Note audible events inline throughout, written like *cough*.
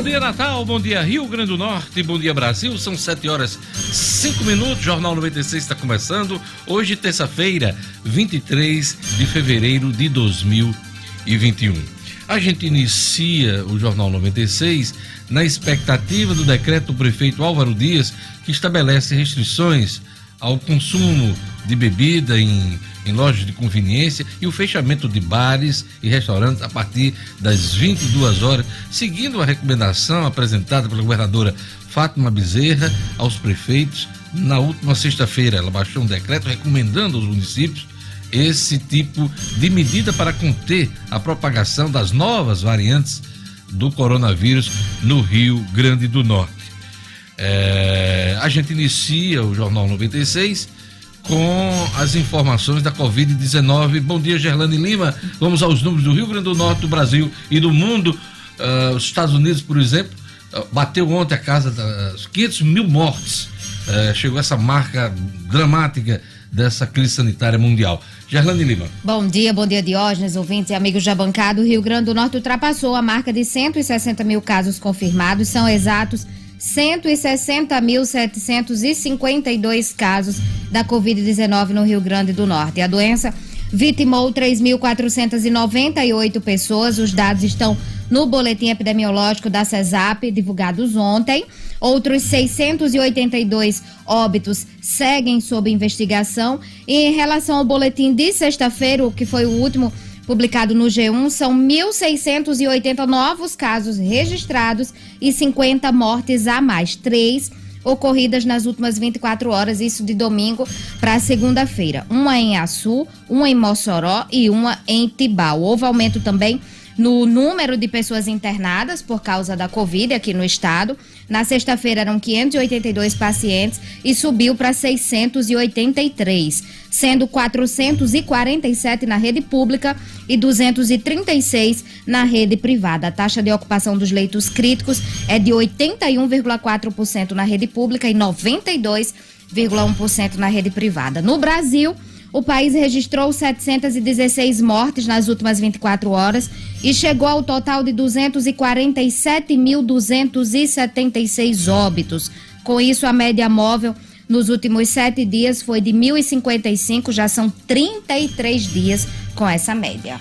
Bom dia, Natal. Bom dia, Rio Grande do Norte. Bom dia, Brasil. São 7 horas 5 minutos. Jornal 96 está começando. Hoje, terça-feira, 23 de fevereiro de 2021. A gente inicia o Jornal 96 na expectativa do decreto do prefeito Álvaro Dias, que estabelece restrições ao consumo de bebida em, em lojas de conveniência e o fechamento de bares e restaurantes a partir das 22 horas, seguindo a recomendação apresentada pela governadora Fátima Bezerra aos prefeitos na última sexta-feira. Ela baixou um decreto recomendando aos municípios esse tipo de medida para conter a propagação das novas variantes do coronavírus no Rio Grande do Norte. É, a gente inicia o Jornal 96 com as informações da Covid-19. Bom dia, Gerlane Lima. Vamos aos números do Rio Grande do Norte, do Brasil e do mundo. Uh, os Estados Unidos, por exemplo, uh, bateu ontem a casa das 500 mil mortes. Uh, chegou essa marca dramática dessa crise sanitária mundial. Gerlane Lima. Bom dia, bom dia, Diógenes, ouvintes e amigos da bancada. O Rio Grande do Norte ultrapassou a marca de 160 mil casos confirmados. São exatos 160.752 casos da Covid-19 no Rio Grande do Norte. A doença vitimou 3.498 pessoas. Os dados estão no boletim epidemiológico da CESAP, divulgados ontem. Outros 682 óbitos seguem sob investigação. E em relação ao boletim de sexta-feira, que foi o último publicado no G1, são 1.680 novos casos registrados e 50 mortes a mais. Três ocorridas nas últimas 24 horas, isso de domingo para segunda-feira. Uma em Açu, uma em Mossoró e uma em Tibau. Houve aumento também no número de pessoas internadas por causa da Covid aqui no estado. Na sexta-feira eram 582 pacientes e subiu para 683, sendo 447 na rede pública e 236 na rede privada. A taxa de ocupação dos leitos críticos é de 81,4% na rede pública e 92,1% na rede privada. No Brasil, o país registrou 716 mortes nas últimas 24 horas e chegou ao total de 247.276 óbitos. Com isso, a média móvel nos últimos sete dias foi de 1.055, já são 33 dias com essa média.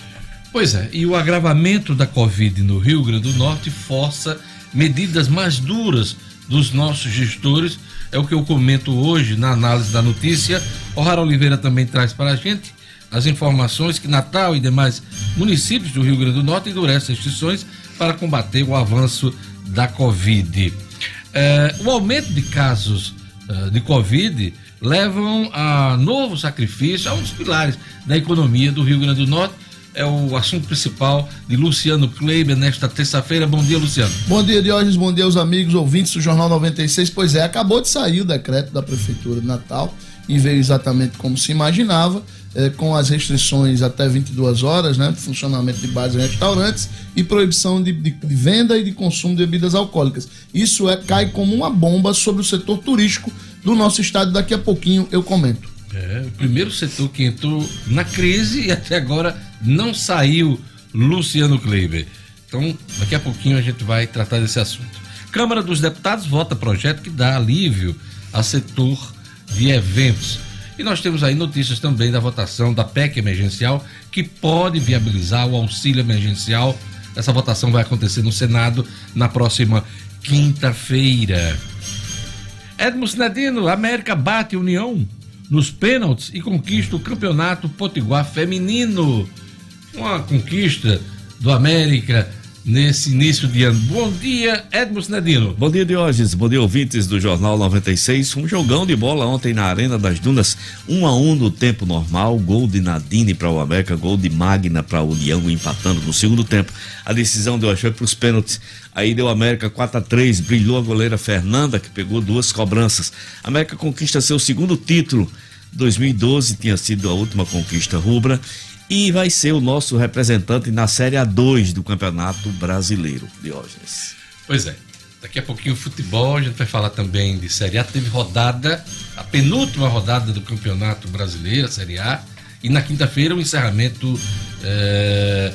Pois é, e o agravamento da Covid no Rio Grande do Norte força medidas mais duras dos nossos gestores é o que eu comento hoje na análise da notícia. O Rara Oliveira também traz para a gente as informações que Natal e demais municípios do Rio Grande do Norte endurecem restrições para combater o avanço da Covid. É, o aumento de casos de Covid levam a novo sacrifício, a um dos pilares da economia do Rio Grande do Norte é o assunto principal de Luciano Kleiber nesta terça-feira. Bom dia, Luciano. Bom dia, Diógenes. Bom dia aos amigos ouvintes do Jornal 96. Pois é, acabou de sair o decreto da Prefeitura de Natal e veio exatamente como se imaginava, é, com as restrições até 22 horas, né, funcionamento de bares e restaurantes e proibição de, de, de, venda e de consumo de bebidas alcoólicas. Isso é cai como uma bomba sobre o setor turístico do nosso estado. Daqui a pouquinho eu comento. É, o primeiro setor que entrou na crise e até agora não saiu Luciano Kleiber. Então, daqui a pouquinho a gente vai tratar desse assunto. Câmara dos Deputados vota projeto que dá alívio ao setor de eventos. E nós temos aí notícias também da votação da PEC emergencial, que pode viabilizar o auxílio emergencial. Essa votação vai acontecer no Senado na próxima quinta-feira. Edmo Sinedino, América bate União nos pênaltis e conquista o campeonato potiguar feminino. Uma conquista do América nesse início de ano. Bom dia, Edmo Sinedino. Bom dia, Diógenes. Bom dia, ouvintes do Jornal 96. Um jogão de bola ontem na Arena das Dunas, um a um no tempo normal. Gol de Nadine para o América, gol de Magna para a União, empatando no segundo tempo. A decisão deu a chave para os pênaltis. Aí deu América 4 a 3 brilhou a goleira Fernanda, que pegou duas cobranças. A América conquista seu segundo título. 2012 tinha sido a última conquista rubra e vai ser o nosso representante na Série A2 do Campeonato Brasileiro, Diógenes. Pois é. Daqui a pouquinho futebol, a gente vai falar também de Série A. Teve rodada, a penúltima rodada do Campeonato Brasileiro, Série A, e na quinta-feira o encerramento é,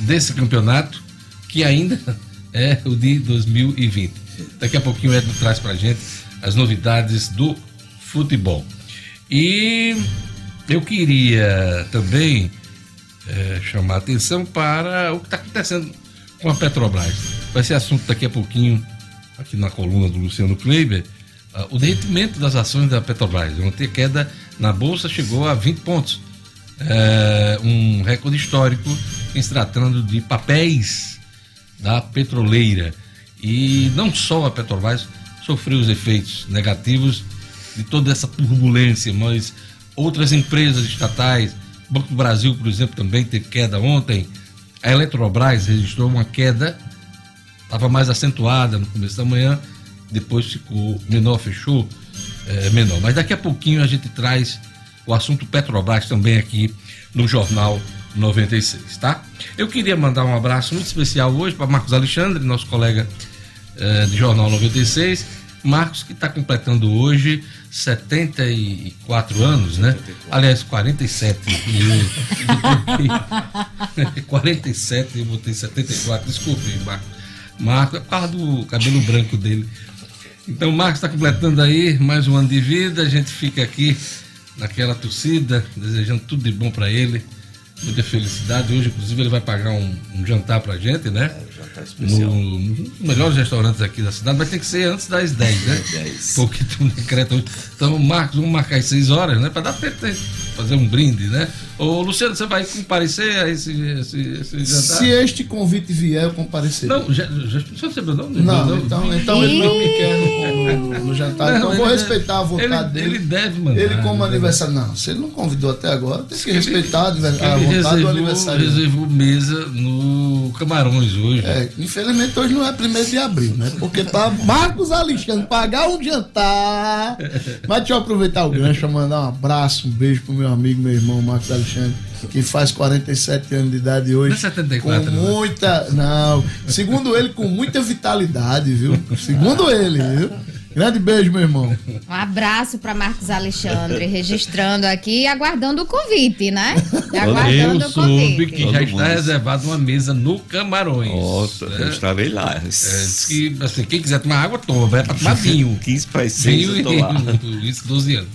desse campeonato, que ainda *laughs* é o de 2020. Daqui a pouquinho o Edno traz pra gente as novidades do futebol. E eu queria também é, chamar atenção para o que está acontecendo com a Petrobras. Vai ser assunto daqui a pouquinho aqui na coluna do Luciano Kleiber. Uh, o derretimento das ações da Petrobras. Ontem a queda na bolsa chegou a 20 pontos. É, um recorde histórico em se tratando de papéis da petroleira. E não só a Petrobras sofreu os efeitos negativos de toda essa turbulência, mas outras empresas estatais, o Banco do Brasil, por exemplo, também teve queda ontem. A Eletrobras registrou uma queda, estava mais acentuada no começo da manhã, depois ficou menor, fechou é, menor. Mas daqui a pouquinho a gente traz o assunto Petrobras também aqui no Jornal 96, tá? Eu queria mandar um abraço muito especial hoje para Marcos Alexandre, nosso colega é, de Jornal 96. Marcos, que está completando hoje 74 anos, né? 74. Aliás, 47. 47 e *laughs* *laughs* eu botei 74. Desculpe, Marcos. Marcos, é por causa do cabelo branco dele. Então, Marcos está completando aí mais um ano de vida. A gente fica aqui naquela torcida, desejando tudo de bom para ele muita felicidade. Hoje, inclusive, ele vai pagar um, um jantar pra gente, né? Jantar especial. No, nos melhores restaurantes aqui da cidade, mas tem que ser antes das 10, né? *laughs* 10. Porque tem um decreto hoje. Então, Marcos, vamos marcar às 6 horas, né? Pra dar tempo de fazer um brinde, né? Ô, Luciano, você vai comparecer a esse, esse, esse jantar? Se este convite vier, eu comparecerei. Não, já, já, já recebeu, não? Não, não, então, então ele não me quer no, no, no jantar, não, então eu vou respeitar a vontade ele, dele. Ele deve mandar. Ele como aniversário, não, se ele não convidou até agora, tem que respeitar a vontade reservou, do aniversário. reservou mesa no Camarões hoje. É, infelizmente hoje não é primeiro de abril, né? Porque para Marcos Alexandre pagar um jantar. Mas deixa eu aproveitar o gancho mandar um abraço, um beijo pro meu amigo, meu irmão Marcos Alexandre, que faz 47 anos de idade hoje. Não é 74, com muita. Né? Não, segundo ele, com muita vitalidade, viu? Segundo ele, viu? Grande beijo, meu irmão. Um abraço para Marcos Alexandre, registrando aqui e aguardando o convite, né? Aguardando eu o convite. que já está reservada uma mesa no Camarões. Nossa, né? eu estarei lá. É, que, assim, quem quiser tomar água, toma. É para tomar *laughs* vinho. 15 para 6 vinho e isso, 12 anos.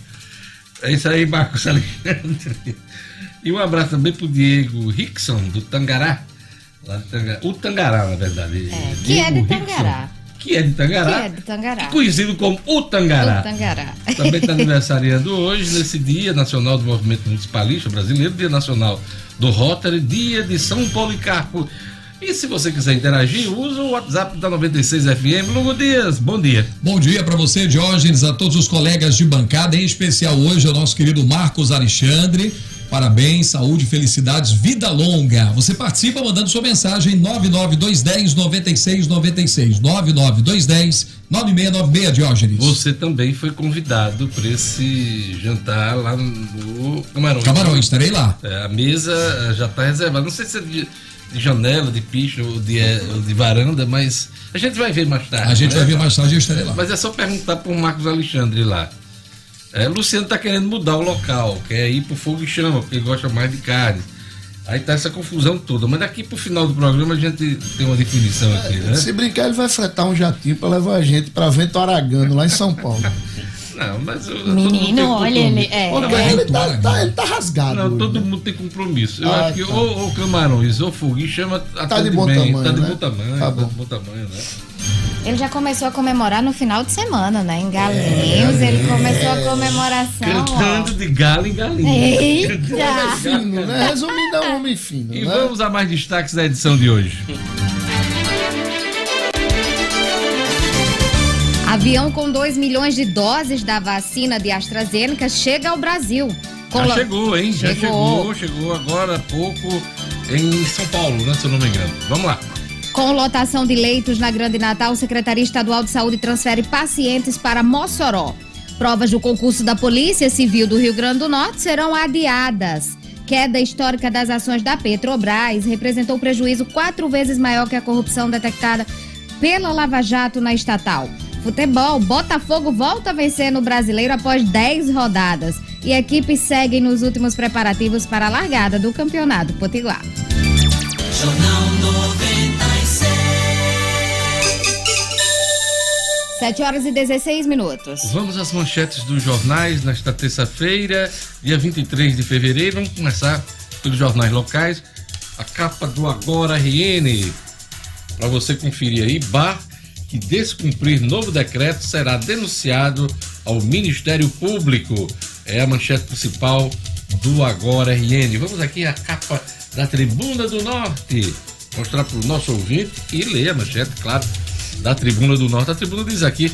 É isso aí, Marcos Alexandre. E um abraço também pro Diego Rickson, do Tangará. Lá de Tangará. O Tangará, na verdade. É, que é de Tangará. Rickson que é de Tangará. Que é de Tangará. Conhecido como o Tangará. O Tangará. *laughs* Também está aniversariando hoje, nesse Dia Nacional do Movimento Municipalista Brasileiro, Dia Nacional do Rotary, Dia de São Policarpo. E se você quiser interagir, usa o WhatsApp da 96 FM. Lugo Dias, bom dia. Bom dia para você, Diógenes, a todos os colegas de bancada, em especial hoje ao nosso querido Marcos Alexandre. Parabéns, saúde, felicidades, vida longa. Você participa mandando sua mensagem 99210 9696. 99210 9696, Diógenes. Você também foi convidado para esse jantar lá no Camarões. Camarões, estarei lá. É, a mesa já está reservada. Não sei se é de, de janela, de picho ou de, é, ou de, varanda, mas a gente vai ver mais tarde. A gente né? vai ver mais tarde e eu estarei lá. Mas é só perguntar para o Marcos Alexandre lá. É, Luciano está querendo mudar o local, quer ir pro fogo e chama, porque ele gosta mais de carne. Aí tá essa confusão toda. Mas daqui pro final do programa a gente tem uma definição aqui, né? Se brincar, ele vai fretar um jatinho para levar a gente para Vento Aragano, lá em São Paulo. *laughs* Não, mas. Eu, Menino, olha, ele. É, é. Ele, tá, tá, ele tá rasgado. Não, hoje, todo né? mundo tem compromisso. Eu ah, acho que tá. ou, ou Camarões ou Fogo chama. Tá de bom bem, tamanho. Tá de né? bom tamanho. Tá, tá de bom tamanho, né? Ele já começou a comemorar no final de semana, né? Em Galinhos, é, ele começou a comemoração. Cantando ó. de galo em galinha. Eita! *laughs* Homem fino, né? Resumindo, é um homem fino. E né? vamos a mais destaques da edição de hoje. Avião com 2 milhões de doses da vacina de AstraZeneca chega ao Brasil. Já chegou, hein? Chegou. Já chegou, chegou agora há pouco em São Paulo, né? Se eu não me engano. Vamos lá. Com lotação de leitos na Grande Natal, Secretaria Estadual de Saúde transfere pacientes para Mossoró. Provas do concurso da Polícia Civil do Rio Grande do Norte serão adiadas. Queda histórica das ações da Petrobras representou prejuízo quatro vezes maior que a corrupção detectada pela Lava Jato na estatal. Futebol, Botafogo volta a vencer no Brasileiro após 10 rodadas. E equipes seguem nos últimos preparativos para a largada do Campeonato Potiguar. Jornal 7 horas e 16 minutos. Vamos às manchetes dos jornais nesta terça-feira, dia 23 de fevereiro. Vamos começar pelos jornais locais. A capa do Agora RN. Para você conferir aí, Bar que descumprir novo decreto será denunciado ao Ministério Público. É a manchete principal do Agora RN. Vamos aqui à capa da Tribuna do Norte. Mostrar para o nosso ouvinte e ler a manchete, claro, da Tribuna do Norte. A tribuna diz aqui: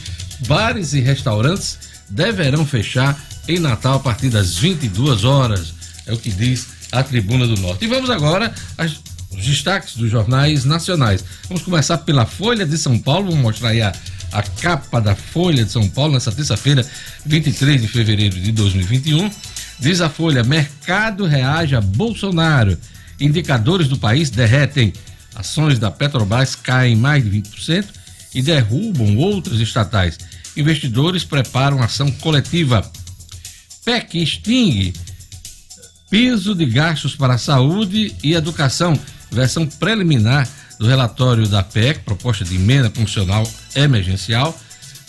bares e restaurantes deverão fechar em Natal a partir das 22 horas. É o que diz a Tribuna do Norte. E vamos agora às os destaques dos jornais nacionais. Vamos começar pela Folha de São Paulo, vamos mostrar aí a, a capa da Folha de São Paulo nessa terça-feira, 23 de fevereiro de 2021. Diz a Folha: mercado reage a Bolsonaro. Indicadores do país derretem. Ações da Petrobras caem mais de 20% e derrubam outras estatais. Investidores preparam ação coletiva. PEC extingue piso de gastos para a saúde e educação versão preliminar do relatório da PEC, proposta de emenda funcional emergencial,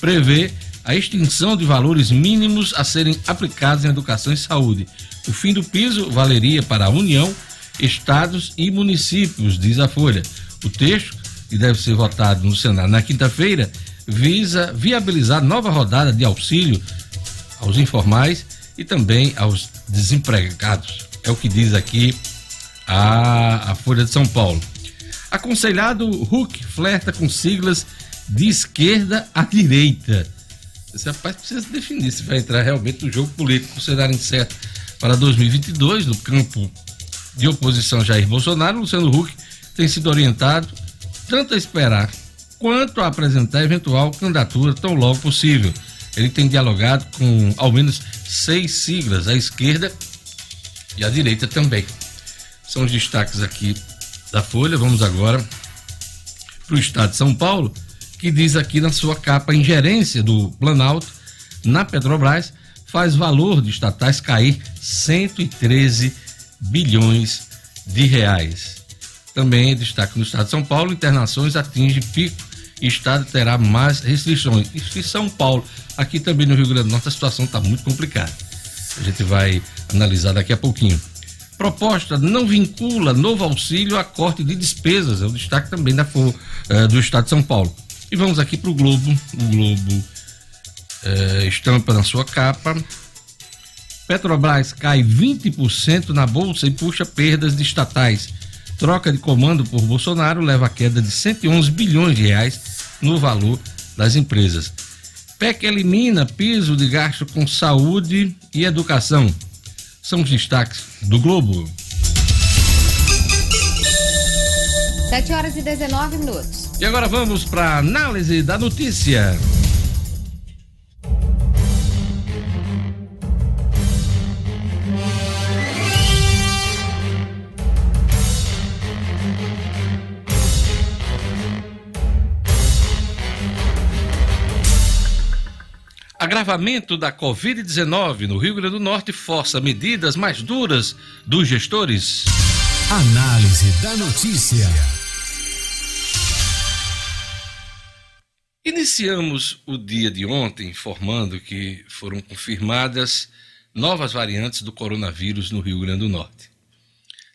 prevê a extinção de valores mínimos a serem aplicados em educação e saúde. O fim do piso valeria para a União, estados e municípios, diz a Folha. O texto, que deve ser votado no Senado na quinta-feira, visa viabilizar nova rodada de auxílio aos informais e também aos desempregados. É o que diz aqui a, a Folha de São Paulo. Aconselhado Huck flerta com siglas de esquerda à direita. Esse rapaz precisa definir se vai entrar realmente no jogo político, cenário incerto para 2022, no campo de oposição Jair Bolsonaro. Luciano Huck tem sido orientado tanto a esperar quanto a apresentar eventual candidatura tão logo possível. Ele tem dialogado com ao menos seis siglas, à esquerda e à direita também. São os destaques aqui da Folha. Vamos agora para o estado de São Paulo, que diz aqui na sua capa: ingerência do Planalto na Petrobras faz valor de estatais cair 113 bilhões de reais. Também destaque no estado de São Paulo: internações atinge pico e estado terá mais restrições. Isso em São Paulo. Aqui também no Rio Grande do Norte a situação está muito complicada. A gente vai analisar daqui a pouquinho. Proposta não vincula novo auxílio a corte de despesas, é o destaque também da, uh, do Estado de São Paulo. E vamos aqui para o Globo. O Globo uh, estampa na sua capa. Petrobras cai 20% na bolsa e puxa perdas de estatais. Troca de comando por Bolsonaro leva a queda de 111 bilhões de reais no valor das empresas. PEC elimina piso de gasto com saúde e educação são os destaques do Globo. 7 horas e 19 minutos. E agora vamos para a análise da notícia. Agravamento da Covid-19 no Rio Grande do Norte força medidas mais duras dos gestores. Análise da notícia. Iniciamos o dia de ontem informando que foram confirmadas novas variantes do coronavírus no Rio Grande do Norte.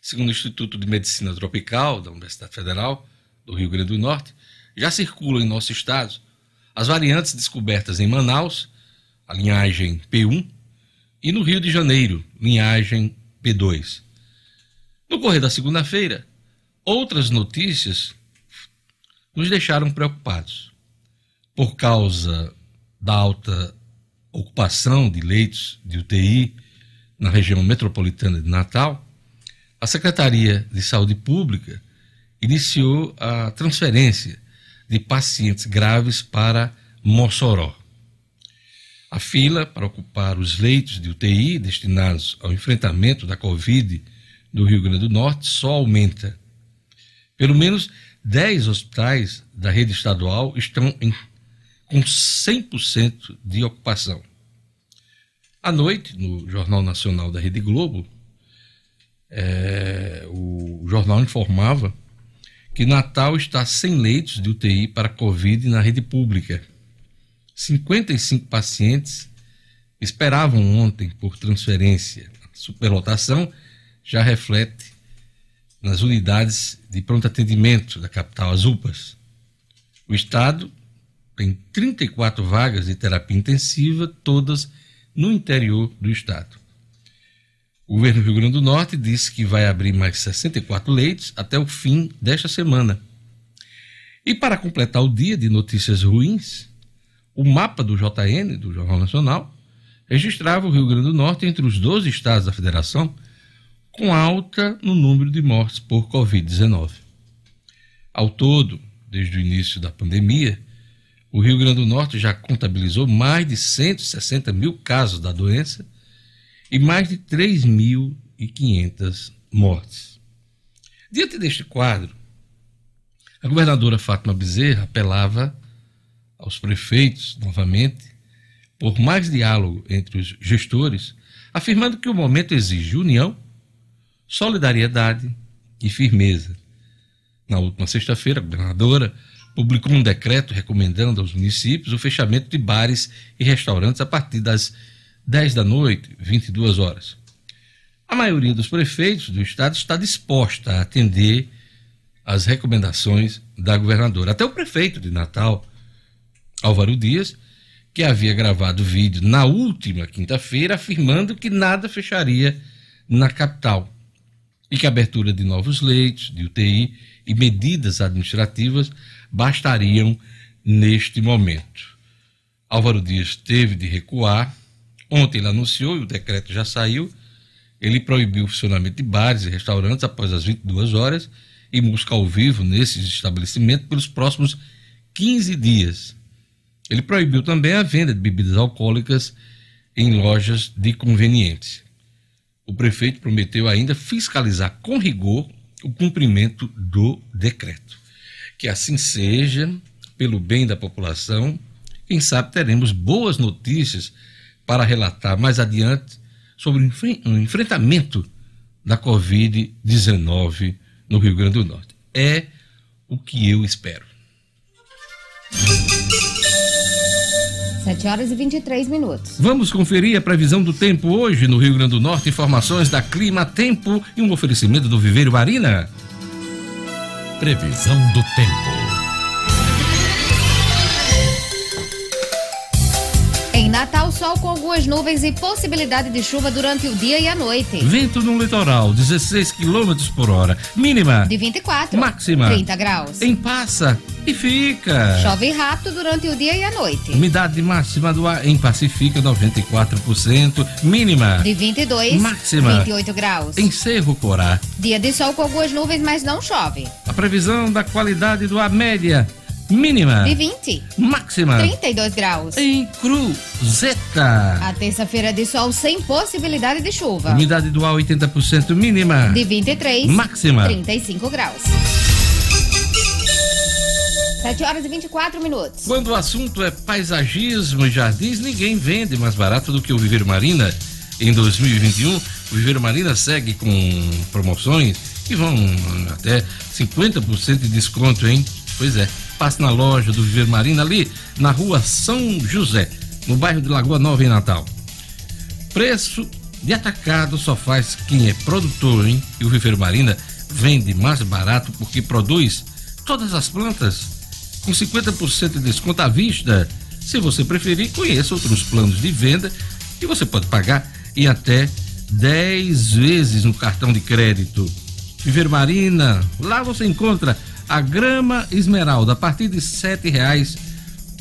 Segundo o Instituto de Medicina Tropical da Universidade Federal do Rio Grande do Norte, já circulam em nosso estado as variantes descobertas em Manaus a linhagem P1, e no Rio de Janeiro, linhagem P2. No correr da segunda-feira, outras notícias nos deixaram preocupados. Por causa da alta ocupação de leitos de UTI na região metropolitana de Natal, a Secretaria de Saúde Pública iniciou a transferência de pacientes graves para Mossoró. A fila para ocupar os leitos de UTI destinados ao enfrentamento da Covid do Rio Grande do Norte só aumenta. Pelo menos 10 hospitais da rede estadual estão em, com 100% de ocupação. À noite, no Jornal Nacional da Rede Globo, é, o jornal informava que Natal está sem leitos de UTI para Covid na rede pública 55 pacientes esperavam ontem por transferência. A superlotação já reflete nas unidades de pronto atendimento da capital, as UPAs. O estado tem 34 vagas de terapia intensiva, todas no interior do estado. O governo do Rio Grande do Norte disse que vai abrir mais 64 leitos até o fim desta semana. E para completar o dia de notícias ruins, o mapa do JN, do Jornal Nacional, registrava o Rio Grande do Norte entre os 12 estados da federação com alta no número de mortes por Covid-19. Ao todo, desde o início da pandemia, o Rio Grande do Norte já contabilizou mais de 160 mil casos da doença e mais de 3.500 mortes. Diante deste quadro, a governadora Fátima Bezerra apelava aos prefeitos, novamente, por mais diálogo entre os gestores, afirmando que o momento exige união, solidariedade e firmeza. Na última sexta-feira, a governadora publicou um decreto recomendando aos municípios o fechamento de bares e restaurantes a partir das 10 da noite, 22 horas. A maioria dos prefeitos do estado está disposta a atender às recomendações da governadora. Até o prefeito de Natal, Álvaro Dias, que havia gravado vídeo na última quinta-feira afirmando que nada fecharia na capital e que a abertura de novos leitos de UTI e medidas administrativas bastariam neste momento. Álvaro Dias teve de recuar. Ontem ele anunciou, e o decreto já saiu, ele proibiu o funcionamento de bares e restaurantes após as 22 horas e música ao vivo nesses estabelecimentos pelos próximos 15 dias. Ele proibiu também a venda de bebidas alcoólicas em lojas de conveniência. O prefeito prometeu ainda fiscalizar com rigor o cumprimento do decreto. Que assim seja, pelo bem da população. Quem sabe teremos boas notícias para relatar mais adiante sobre o enfrentamento da Covid-19 no Rio Grande do Norte. É o que eu espero. 7 horas e 23 minutos. Vamos conferir a previsão do tempo hoje no Rio Grande do Norte. Informações da Clima Tempo e um oferecimento do Viveiro Marina. Previsão do tempo. Em Natal, sol com algumas nuvens e possibilidade de chuva durante o dia e a noite. Vento no litoral, 16 km por hora. Mínima. De 24. Máxima. 30 graus. Em passa e fica. Chove rápido durante o dia e a noite. Umidade máxima do ar em Pacifica, 94%. Mínima. De 22. Máxima. 28 graus. Em Cerro Corá. Dia de sol com algumas nuvens, mas não chove. A previsão da qualidade do ar média. Mínima. De 20. Máxima. 32 graus. Em Cruzeta. A terça-feira de sol sem possibilidade de chuva. Umidade do ar 80% mínima. De 23. Máxima. 35 graus. 7 horas e 24 minutos. Quando o assunto é paisagismo e jardins, ninguém vende mais barato do que o Viveiro Marina. Em 2021, o Viveiro Marina segue com promoções que vão até 50% de desconto, hein? Pois é. Passe na loja do Viveiro Marina ali na rua São José, no bairro de Lagoa Nova, em Natal. Preço de atacado só faz quem é produtor, hein? E o Viveiro Marina vende mais barato porque produz todas as plantas com 50% de desconto à vista. Se você preferir, conheça outros planos de venda que você pode pagar em até 10 vezes no cartão de crédito. Viver Marina, lá você encontra a grama esmeralda a partir de sete reais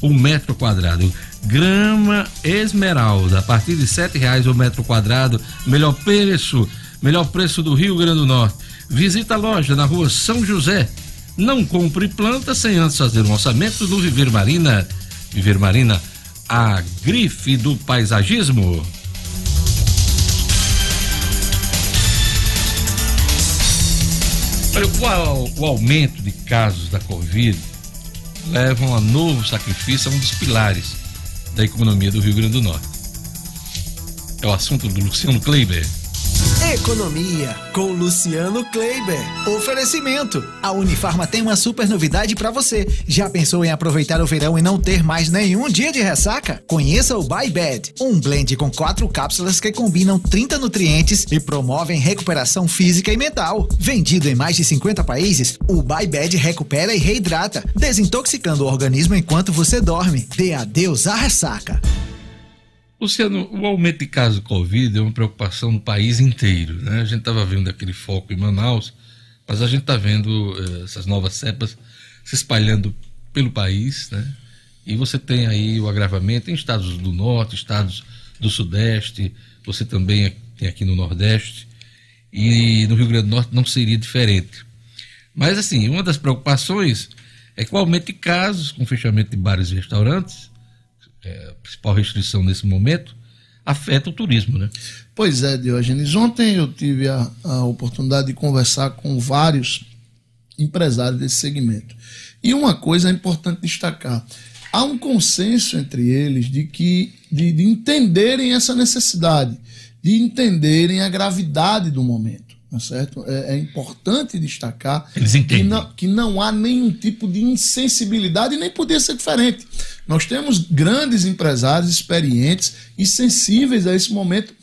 o metro quadrado. Grama esmeralda a partir de sete reais o metro quadrado. Melhor preço, melhor preço do Rio Grande do Norte. Visita a loja na rua São José. Não compre planta sem antes fazer um orçamento no Viver Marina. Viver Marina, a grife do paisagismo. Olha, o, o aumento de casos da Covid levam a novo sacrifício a um dos pilares da economia do Rio Grande do Norte. É o assunto do Luciano Kleiber. Economia com Luciano Kleiber. Oferecimento. A Unifarma tem uma super novidade para você. Já pensou em aproveitar o verão e não ter mais nenhum dia de ressaca? Conheça o Buy Bed, um blend com quatro cápsulas que combinam 30 nutrientes e promovem recuperação física e mental. Vendido em mais de 50 países, o Buy Bed recupera e reidrata, desintoxicando o organismo enquanto você dorme. Dê adeus à ressaca. Luciano, o aumento de casos de Covid é uma preocupação no país inteiro. Né? A gente estava vendo aquele foco em Manaus, mas a gente está vendo eh, essas novas cepas se espalhando pelo país. Né? E você tem aí o agravamento em estados do norte, estados do sudeste, você também tem aqui no nordeste, e no Rio Grande do Norte não seria diferente. Mas, assim, uma das preocupações é que o aumento de casos com fechamento de bares e restaurantes é, a principal restrição nesse momento, afeta o turismo, né? Pois é, Diogenes. Ontem eu tive a, a oportunidade de conversar com vários empresários desse segmento. E uma coisa é importante destacar: há um consenso entre eles de que de, de entenderem essa necessidade, de entenderem a gravidade do momento. Tá certo? É, é, importante destacar que não, que não há nenhum tipo de insensibilidade e nem podia ser diferente. Nós temos grandes empresários experientes e sensíveis a esse momento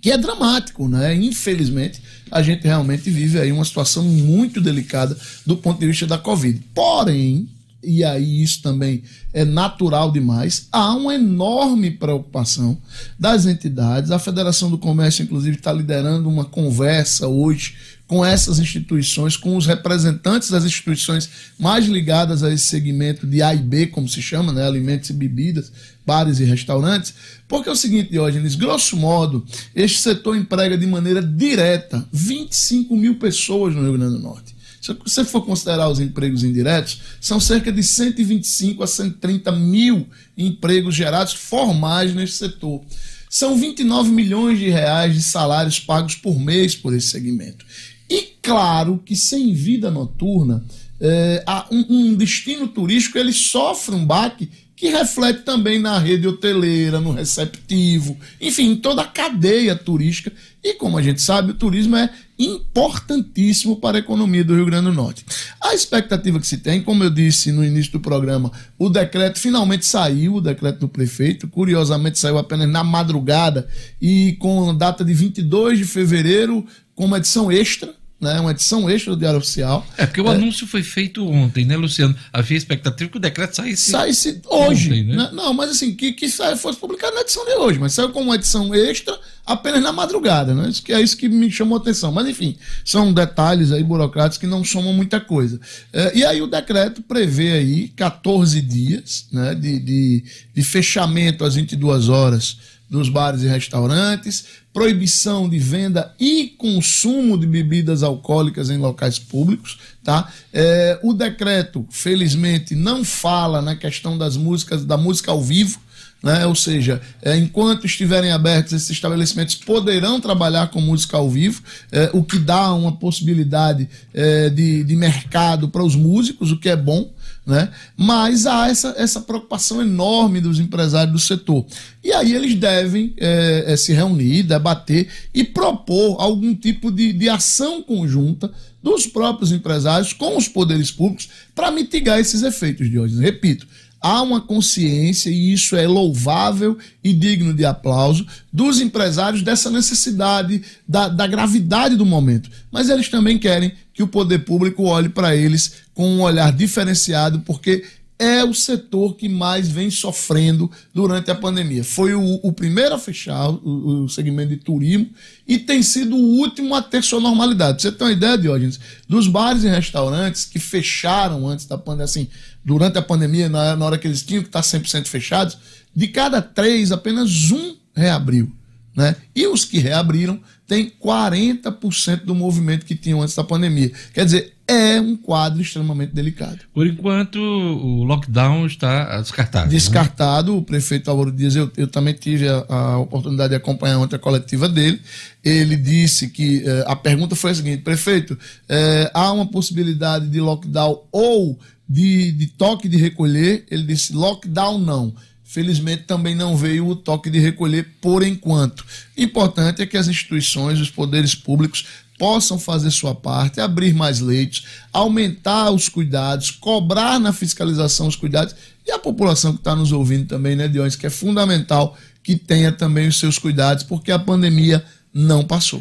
que é dramático, né? Infelizmente, a gente realmente vive aí uma situação muito delicada do ponto de vista da Covid. Porém, e aí isso também é natural demais, há uma enorme preocupação das entidades. A Federação do Comércio, inclusive, está liderando uma conversa hoje com essas instituições, com os representantes das instituições mais ligadas a esse segmento de A e B, como se chama, né? alimentos e bebidas, bares e restaurantes, porque é o seguinte, Diógenes, grosso modo, este setor emprega de maneira direta 25 mil pessoas no Rio Grande do Norte. Se você for considerar os empregos indiretos, são cerca de 125 a 130 mil empregos gerados formais nesse setor. São 29 milhões de reais de salários pagos por mês por esse segmento. E claro que sem vida noturna, é, um, um destino turístico ele sofre um baque que reflete também na rede hoteleira, no receptivo, enfim, em toda a cadeia turística. E como a gente sabe, o turismo é importantíssimo para a economia do Rio Grande do Norte. A expectativa que se tem, como eu disse no início do programa, o decreto finalmente saiu, o decreto do prefeito, curiosamente saiu apenas na madrugada e com data de 22 de fevereiro, com uma edição extra, né, uma edição extra do Diário Oficial. É, porque o é, anúncio foi feito ontem, né, Luciano? Havia expectativa que o decreto saísse. Saísse hoje. Ontem, né? Não, mas assim, que, que fosse publicado na edição de hoje, mas saiu como uma edição extra apenas na madrugada, né? Isso que é isso que me chamou a atenção. Mas enfim, são detalhes aí burocráticos que não somam muita coisa. É, e aí o decreto prevê aí 14 dias né, de, de, de fechamento às 22 horas dos bares e restaurantes, proibição de venda e consumo de bebidas alcoólicas em locais públicos, tá? É, o decreto, felizmente, não fala na questão das músicas, da música ao vivo, né? Ou seja, é, enquanto estiverem abertos, esses estabelecimentos poderão trabalhar com música ao vivo, é, o que dá uma possibilidade é, de, de mercado para os músicos, o que é bom. Né? Mas há essa, essa preocupação enorme dos empresários do setor. E aí eles devem é, é, se reunir, debater e propor algum tipo de, de ação conjunta dos próprios empresários com os poderes públicos para mitigar esses efeitos de hoje. Repito, há uma consciência, e isso é louvável e digno de aplauso, dos empresários dessa necessidade, da, da gravidade do momento. Mas eles também querem que o poder público olhe para eles com um olhar diferenciado, porque é o setor que mais vem sofrendo durante a pandemia. Foi o, o primeiro a fechar o, o, segmento de turismo e tem sido o último a ter sua normalidade. Você tem uma ideia, Diógenes? Dos bares e restaurantes que fecharam antes da pandemia, assim, durante a pandemia, na, na hora que eles tinham que estar 100% fechados, de cada três, apenas um reabriu. Né? E os que reabriram têm 40% do movimento que tinham antes da pandemia. Quer dizer, é um quadro extremamente delicado. Por enquanto, o lockdown está descartado. Né? Descartado. Né? O prefeito Álvaro Dias, eu, eu também tive a, a, oportunidade de acompanhar ontem a coletiva dele. Ele disse que eh, a pergunta foi a seguinte: prefeito, eh, há uma possibilidade de lockdown ou de, de toque de recolher? Ele disse: lockdown não Felizmente também não veio o toque de recolher por enquanto. Importante é que as instituições, os poderes públicos possam fazer sua parte, abrir mais leitos, aumentar os cuidados, cobrar na fiscalização os cuidados e a população que está nos ouvindo também, né, Dionis, que é fundamental que tenha também os seus cuidados, porque a pandemia não passou.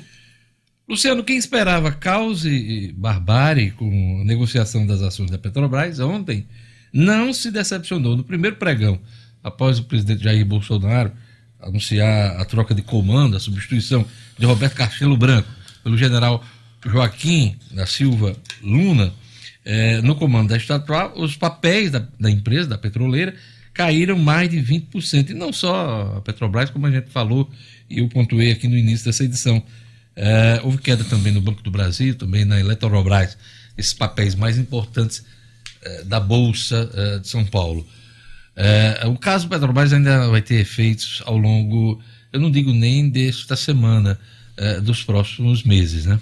Luciano, quem esperava caos e barbárie com a negociação das ações da Petrobras ontem não se decepcionou. No primeiro pregão, após o presidente Jair Bolsonaro anunciar a troca de comando, a substituição de Roberto Castelo Branco pelo general Joaquim da Silva Luna, eh, no comando da estatal, os papéis da, da, empresa, da petroleira, caíram mais de 20%. E não só a Petrobras, como a gente falou, e eu pontuei aqui no início dessa edição. Eh, houve queda também no Banco do Brasil, também na Eletrobras, esses papéis mais importantes eh, da Bolsa de São Paulo. O caso Petrobras ainda vai ter efeitos ao longo, eu não digo nem desta semana, é, dos próximos meses, né?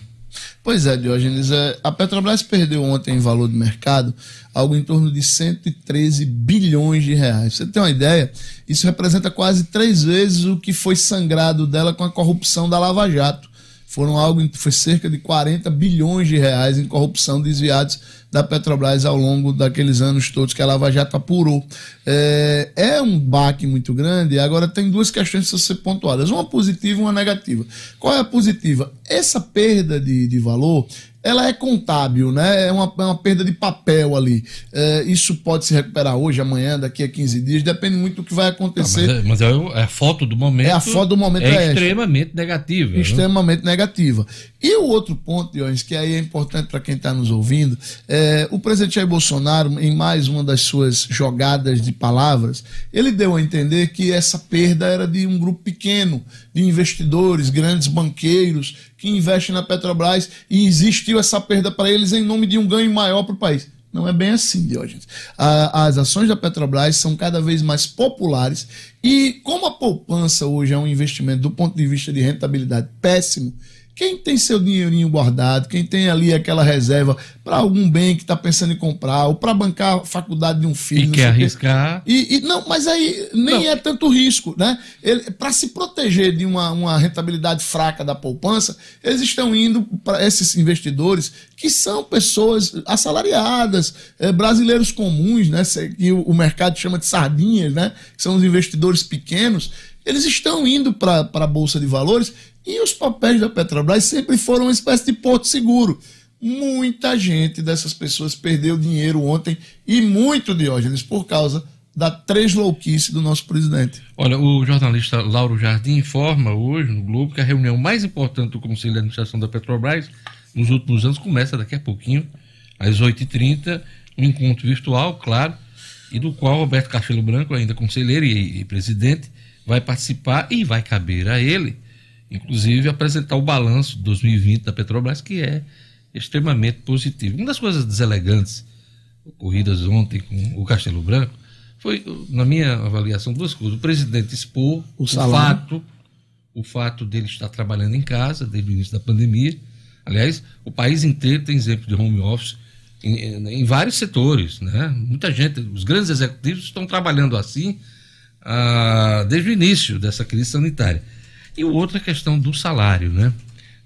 Pois é, Diógenes. É, a Petrobras perdeu ontem em valor de mercado algo em torno de 113 bilhões de reais. Você tem uma ideia? Isso representa quase três vezes o que foi sangrado dela com a corrupção da Lava Jato foram algo, foi cerca de 40 bilhões de reais em corrupção desviados da Petrobras ao longo daqueles anos todos que a Lava Jato apurou. É, é um baque muito grande. Agora tem duas questões a ser pontuadas, uma positiva e uma negativa. Qual é a positiva? Essa perda de, de valor ela é contábil, né? É uma, é uma perda de papel ali. É, isso pode se recuperar hoje, amanhã, daqui a 15 dias, depende muito do que vai acontecer. Mas, é, mas é, é, a foto do momento. É a foto do momento é, é extremamente negativa. Extremamente né? negativa. E o outro ponto, Diões, que aí é importante para quem está nos ouvindo, é, o presidente Jair Bolsonaro, em mais uma das suas jogadas de palavras, ele deu a entender que essa perda era de um grupo pequeno de investidores, grandes banqueiros que investem na Petrobras e existiu essa perda para eles em nome de um ganho maior para o país. Não é bem assim, Diógenes. As ações da Petrobras são cada vez mais populares e, como a poupança hoje é um investimento do ponto de vista de rentabilidade péssimo, quem tem seu dinheirinho guardado, quem tem ali aquela reserva para algum bem que está pensando em comprar, ou para bancar a faculdade de um filho. E quer arriscar. E, e, não, mas aí nem não. é tanto risco, né? Para se proteger de uma, uma rentabilidade fraca da poupança, eles estão indo para esses investidores que são pessoas assalariadas, é, brasileiros comuns, né? Que o, o mercado chama de sardinhas, né? Que são os investidores pequenos eles estão indo para a Bolsa de Valores e os papéis da Petrobras sempre foram uma espécie de porto seguro. Muita gente dessas pessoas perdeu dinheiro ontem e muito, Diógenes, por causa da três louquice do nosso presidente. Olha, o jornalista Lauro Jardim informa hoje no Globo que a reunião mais importante do Conselho de Administração da Petrobras nos últimos anos começa daqui a pouquinho, às 8h30, um encontro virtual, claro, e do qual Roberto Castelo Branco, ainda conselheiro e, e presidente, vai participar e vai caber a ele, inclusive, apresentar o balanço de 2020 da Petrobras, que é extremamente positivo. Uma das coisas deselegantes ocorridas ontem com o Castelo Branco foi, na minha avaliação, duas coisas. O presidente expor o, o fato, o fato dele estar trabalhando em casa desde o início da pandemia. Aliás, o país inteiro tem exemplo de home office em, em vários setores, né? Muita gente, os grandes executivos estão trabalhando assim ah, desde o início dessa crise sanitária. E outra questão do salário, né?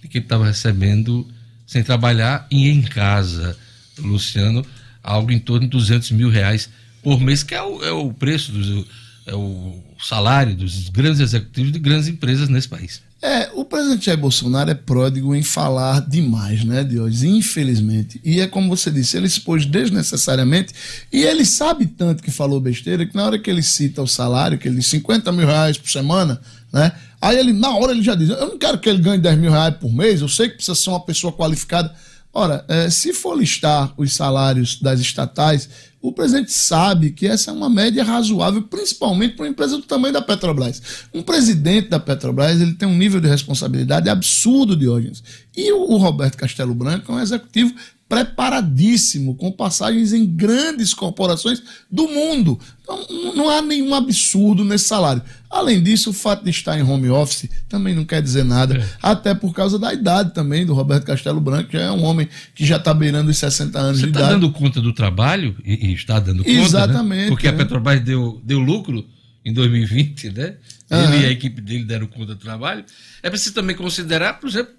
De que ele estava recebendo sem trabalhar e em casa, Luciano, algo em torno de 200 mil reais por mês, que é o, é o preço, do, é o salário dos grandes executivos de grandes empresas nesse país. É, o presidente Jair Bolsonaro é pródigo em falar demais, né, Diógenes? Infelizmente. E é como você disse, ele expôs desnecessariamente e ele sabe tanto que falou besteira que na hora que ele cita o salário, que ele diz 50 mil reais por semana, né? Aí ele, na hora, ele já diz: Eu não quero que ele ganhe 10 mil reais por mês, eu sei que precisa ser uma pessoa qualificada. Ora, é, se for listar os salários das estatais, o presidente sabe que essa é uma média razoável, principalmente para uma empresa do tamanho da Petrobras. Um presidente da Petrobras ele tem um nível de responsabilidade absurdo, Diógenes. E o, o Roberto Castelo Branco é um executivo preparadíssimo, com passagens em grandes corporações do mundo. Então, não há nenhum absurdo nesse salário. Além disso, o fato de estar em home office também não quer dizer nada, é. até por causa da idade também do Roberto Castelo Branco, que é um homem que já está beirando os 60 anos Você de tá idade. dando conta do trabalho, e, está dando conta, né? Exatamente. Né? Porque é. a Petrobras deu, deu lucro em 2020, né? Aham. Ele e a equipe dele deram conta do trabalho. É preciso também considerar, por exemplo,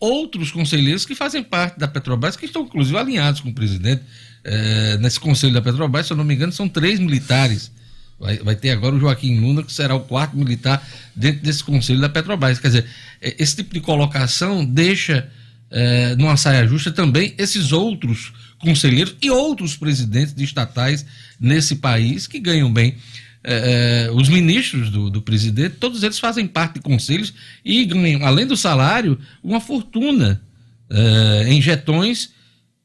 outros conselheiros que fazem parte da Petrobras, que estão inclusive alinhados com o presidente. Eh, nesse conselho da Petrobras, se eu não me engano, são três militares. Vai, vai ter agora o Joaquim Luna, que será o quarto militar dentro desse conselho da Petrobras. Quer dizer, eh, esse tipo de colocação deixa eh, numa saia justa também esses outros conselheiros e outros presidentes de estatais nesse país que ganham bem. Eh, eh, os ministros do, do presidente, todos eles fazem parte de conselhos e ganham, além do salário, uma fortuna eh, em jetões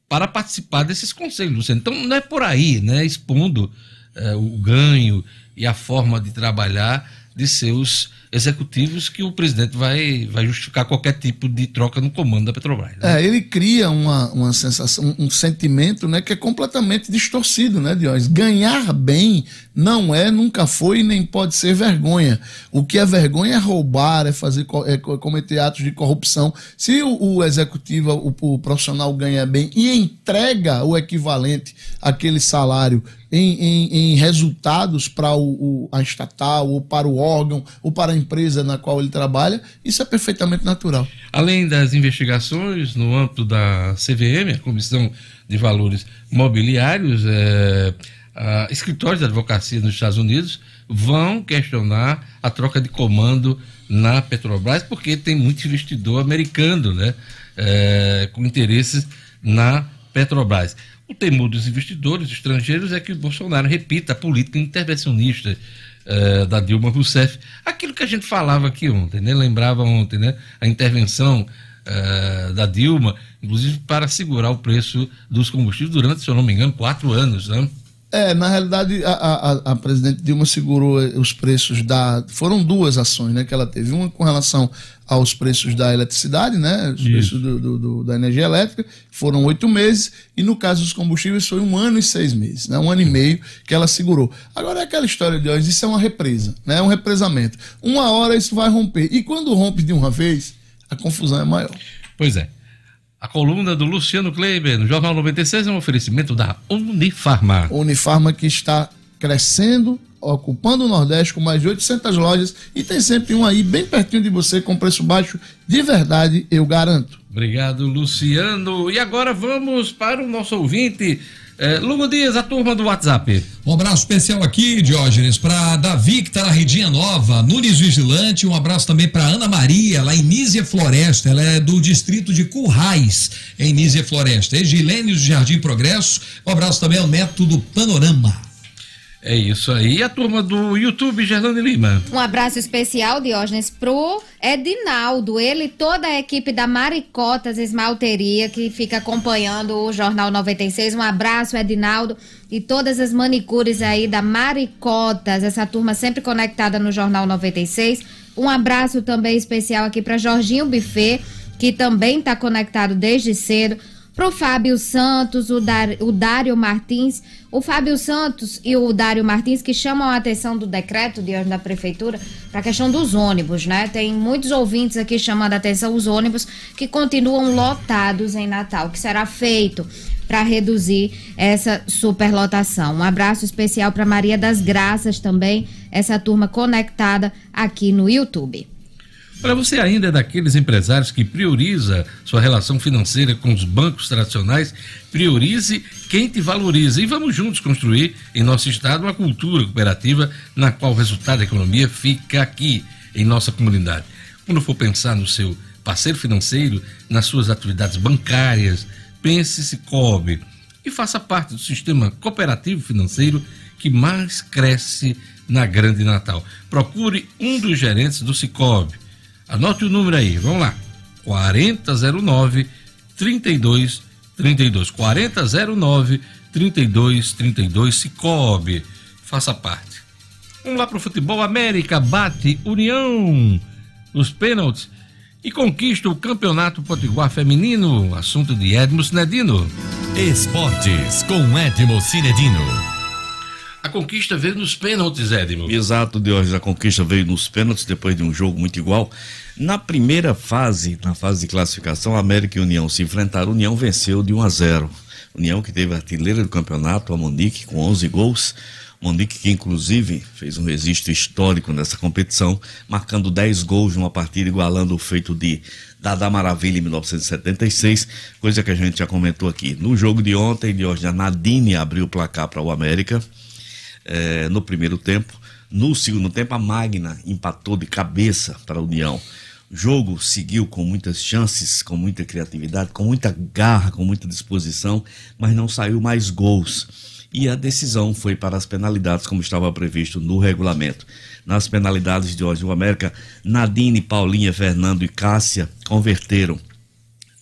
para participar desses conselhos. Luciano. Então não é por aí, né? Expondo eh, o ganho e a forma de trabalhar de seus executivos que o presidente vai, vai justificar qualquer tipo de troca no comando da Petrobras. né? É, ele cria uma, uma sensação, um sentimento né, que é completamente distorcido, né, Diógenes? Ganhar bem não é, nunca foi nem pode ser vergonha. O que é vergonha é roubar, é fazer é co- cometer atos de corrupção. Se o, o executivo, o, o profissional ganha bem e entrega o equivalente àquele salário em, em- em resultados para o, a estatal, ou para o órgão, ou para a empresa na qual ele trabalha, isso é perfeitamente natural. Além das investigações no âmbito da CVM, a Comissão de Valores Mobiliários, eh, a- escritórios de advocacia nos Estados Unidos vão questionar a troca de comando na Petrobras, porque tem muito investidor americano, né, eh, com interesses na Petrobras. O temor dos investidores estrangeiros é que o Bolsonaro repita a política intervencionista eh, da Dilma Rousseff. Aquilo que a gente falava aqui ontem, né? Lembrava ontem, né? A intervenção eh, da Dilma, inclusive para segurar o preço dos combustíveis durante, se eu não me engano, quatro anos, né? É, na realidade, a, a, a- presidente Dilma segurou eh, os preços da. Foram duas ações né, que ela teve. Uma com relação aos preços da eletricidade, né? Os Isso. preços do, do- do- da energia elétrica, foram oito meses, e no caso dos combustíveis foi um ano e seis meses, né? Um ano e meio que ela segurou. Agora é aquela história de hoje, isso é uma represa, né? É um represamento. Uma hora isso vai romper. E quando rompe de uma vez, a confusão é maior. Pois é. A coluna do Luciano Kleiber, no Jornal 96, é um oferecimento da Unifarma. Unifarma que está crescendo, ocupando o Nordeste com mais de 800 lojas e tem sempre um aí bem pertinho de você com preço baixo de verdade, eu garanto. Obrigado, Luciano. E agora vamos para o nosso ouvinte, eh, Lugo Dias, a turma do WhatsApp. Um abraço especial aqui, Diógenes, para Davi, que tá na Redinha Nova, Nunes Vigilante, um abraço também para Ana Maria, lá em Nízia Floresta, ela é do distrito de Currais, em Nízia Floresta. Egilênio do Jardim Progresso, um abraço também ao Neto do Panorama. É isso aí. E a turma do YouTube, Gerlane Lima. Um abraço especial, Diógenes, pro Edinaldo, ele e toda a equipe da Maricotas Esmalteria que fica acompanhando o Jornal 96. Um abraço, Edinaldo, e todas as manicures aí da Maricotas, essa turma sempre conectada no Jornal 96. Um abraço também especial aqui para Jorginho Buffet, que também está conectado desde cedo. Pro Fábio Santos, o, Dar, o Dário Martins, o Fábio Santos e o Dário Martins que chamam a atenção do decreto de hoje da prefeitura para a questão dos ônibus, né? Tem muitos ouvintes aqui chamando a atenção os ônibus que continuam lotados em Natal, que será feito para reduzir essa superlotação. Um abraço especial para Maria das Graças também, essa turma conectada aqui no YouTube. Para você ainda é daqueles empresários que prioriza sua relação financeira com os bancos tradicionais, priorize quem te valoriza e vamos juntos construir em nosso estado uma cultura cooperativa na qual o resultado da economia fica aqui em nossa comunidade. Quando for pensar no seu parceiro financeiro, nas suas atividades bancárias, pense Cicobi e faça parte do sistema cooperativo financeiro que mais cresce na Grande Natal. Procure um dos gerentes do Cicobi. Anote o número aí, vamos lá. 4009 3232. 4009 3232 Cicobi. Faça parte. Vamos lá para o futebol. América bate União nos pênaltis e conquista o Campeonato Potiguar Feminino. Assunto de Edmo Cinedino. Esportes com Edmo Cinedino. A conquista veio nos pênaltis, Edmo. Exato, Diógenes, a conquista veio nos pênaltis depois de um jogo muito igual. Na primeira fase, na fase de classificação, América e União se enfrentaram. União venceu de 1 a 0. União que teve a artilheira do campeonato, a Monique, com 11 gols. Monique, que inclusive fez um registro histórico nessa competição, marcando 10 gols numa partida, igualando o feito de Dada Maravilha em 1976, coisa que a gente já comentou aqui. No jogo de ontem, de hoje, a Nadine abriu o placar para o América eh, no primeiro tempo. No segundo tempo, a Magna empatou de cabeça para a União. O jogo seguiu com muitas chances, com muita criatividade, com muita garra, com muita disposição, mas não saiu mais gols e a decisão foi para as penalidades, como estava previsto no regulamento. Nas penalidades de hoje, o América, Nadine, Paulinha, Fernando e Cássia converteram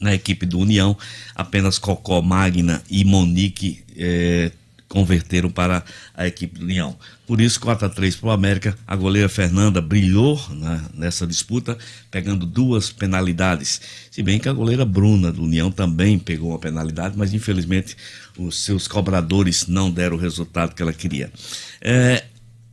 na equipe do União, apenas Cocó, Magna e Monique eh, converteram para a equipe do União. Por isso, 4 a 3 para o América. A goleira Fernanda brilhou né, nessa disputa, pegando duas penalidades. Se bem que a goleira Bruna do União também pegou uma penalidade, mas infelizmente os seus cobradores não deram o resultado que ela queria. É,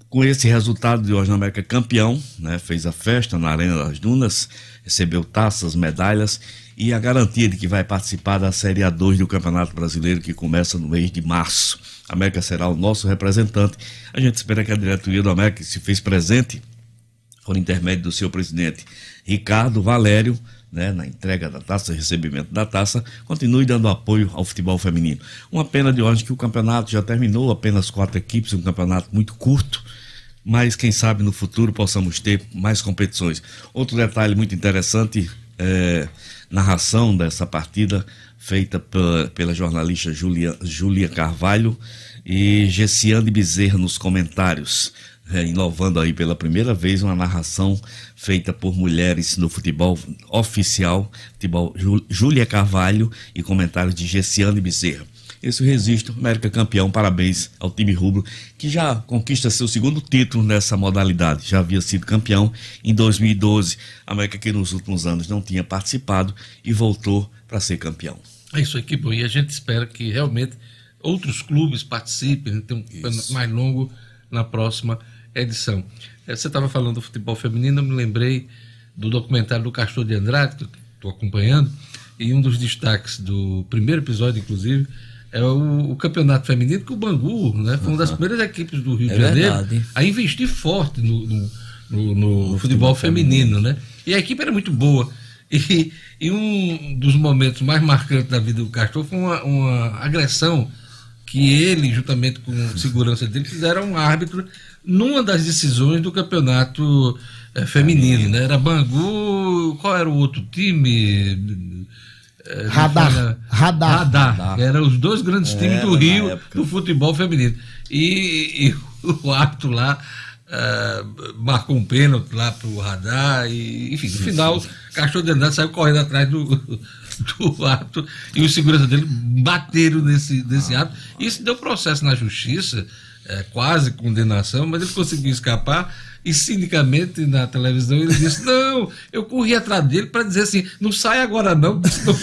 com esse resultado de hoje, o América campeão, né, fez a festa na Arena das Dunas, recebeu taças, medalhas e a garantia de que vai participar da Série A2 do Campeonato Brasileiro que começa no mês de março. América será o nosso representante. A gente espera que a diretoria do América, se fez presente por intermédio do seu presidente Ricardo Valério, né, na entrega da taça, recebimento da taça, continue dando apoio ao futebol feminino. Uma pena de hoje que o campeonato já terminou, apenas quatro equipes, um campeonato muito curto, mas quem sabe no futuro possamos ter mais competições. Outro detalhe muito interessante é narração dessa partida feita pela, pela jornalista Julia, Julia Carvalho e Gessiane Bezerra nos comentários é, inovando aí pela primeira vez uma narração feita por mulheres no futebol oficial, futebol Júlia Carvalho e comentários de Gessiane Bezerra. Esse registro, América campeão, parabéns ao time rubro, que já conquista seu segundo título nessa modalidade. Já havia sido campeão em 2012. América que nos últimos anos não tinha participado e voltou para ser campeão. É isso aí, que bom. E a gente espera que realmente outros clubes participem, tenham um mais longo na próxima edição. É, você estava falando do futebol feminino, eu me lembrei do documentário do Castor de Andrade, que estou acompanhando, e um dos destaques do primeiro episódio, inclusive, é o, o campeonato feminino, que o Bangu né, foi uma das primeiras equipes do Rio é de Janeiro verdade. a investir forte no, no, no, no futebol, futebol feminino, feminino, né? E a equipe era muito boa. E, e, um dos momentos mais marcantes da vida do Castor foi uma, uma agressão que ele, juntamente com segurança dele, fizeram um árbitro numa das decisões do campeonato é, feminino, né? Era Bangu, qual era o outro time? É, Radar. Radar. Radar. Radar. Eram os dois grandes times do Rio do futebol feminino. E, e o árbitro lá uh, marcou um pênalti lá pro Radar. E, enfim, no final, Cachorro de André saiu correndo atrás do, *laughs* do árbitro e os seguranças dele bateram nesse, nesse árbitro. Isso deu processo na justiça é, quase condenação, mas ele conseguiu escapar e cinicamente na televisão ele disse: *laughs* Não, eu corri atrás dele para dizer assim: Não sai agora não, *laughs* senão *laughs*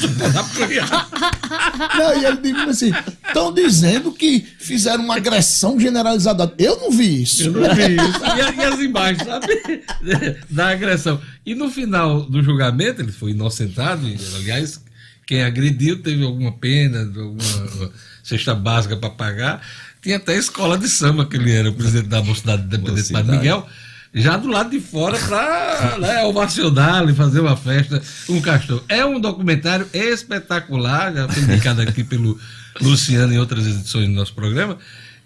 Não, e ele disse assim: Estão dizendo que fizeram uma agressão generalizada. Eu não vi isso. Eu não vi isso. E, e as imagens, sabe? Da agressão. E no final do julgamento, ele foi inocentado, e, aliás, quem agrediu teve alguma pena, alguma cesta básica para pagar. Tinha até escola de samba, que ele era o presidente da Mocidade Independente Padre Miguel, já do lado de fora para né, ovacionar e fazer uma festa com um castor. É um documentário espetacular, já foi indicado aqui pelo *laughs* Luciano em outras edições do nosso programa,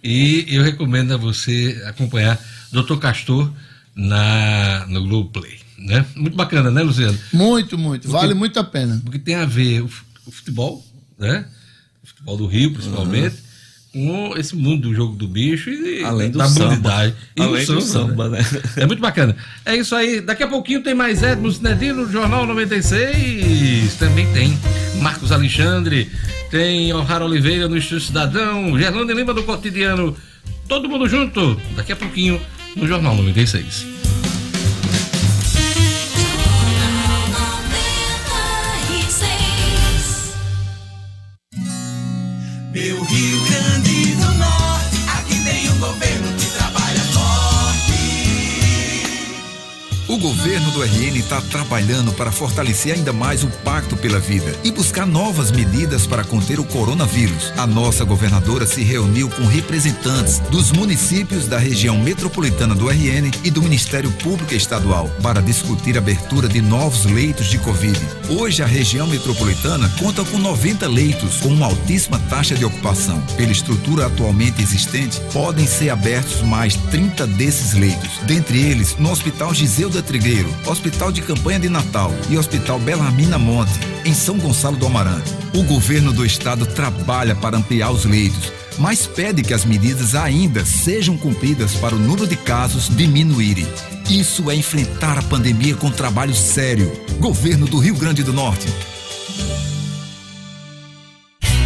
e eu recomendo a você acompanhar Dr. Castor na, no Globoplay. Né? Muito bacana, né, Luciano? Muito, muito. Porque, vale muito a pena. Porque tem a ver o, o futebol, né? O futebol do Rio, principalmente. Uhum com esse mundo do jogo do bicho e além do da samba. E além do samba, né? né? É muito bacana. É isso aí. Daqui a pouquinho tem mais Edmo Cinedino, Jornal 96. Também tem Marcos Alexandre, tem O'Hara Oliveira no Estúdio Cidadão, Gerlando Lima do Cotidiano. Todo mundo junto. Daqui a pouquinho no Jornal 96. Governo do RN está trabalhando para fortalecer ainda mais o pacto pela vida e buscar novas medidas para conter o coronavírus. A nossa governadora se reuniu com representantes dos municípios da região metropolitana do RN e do Ministério Público Estadual para discutir a abertura de novos leitos de Covid. Hoje a região metropolitana conta com 90 leitos com uma altíssima taxa de ocupação. Pela estrutura atualmente existente, podem ser abertos mais 30 desses leitos, dentre eles no Hospital Giseuda Trigueiro, Hospital de Campanha de Natal e Hospital Belarmina Monte, em São Gonçalo do Amarante. O governo do estado trabalha para ampliar os leitos, mas pede que as medidas ainda sejam cumpridas para o número de casos diminuírem. Isso é enfrentar a pandemia com trabalho sério. Governo do Rio Grande do Norte.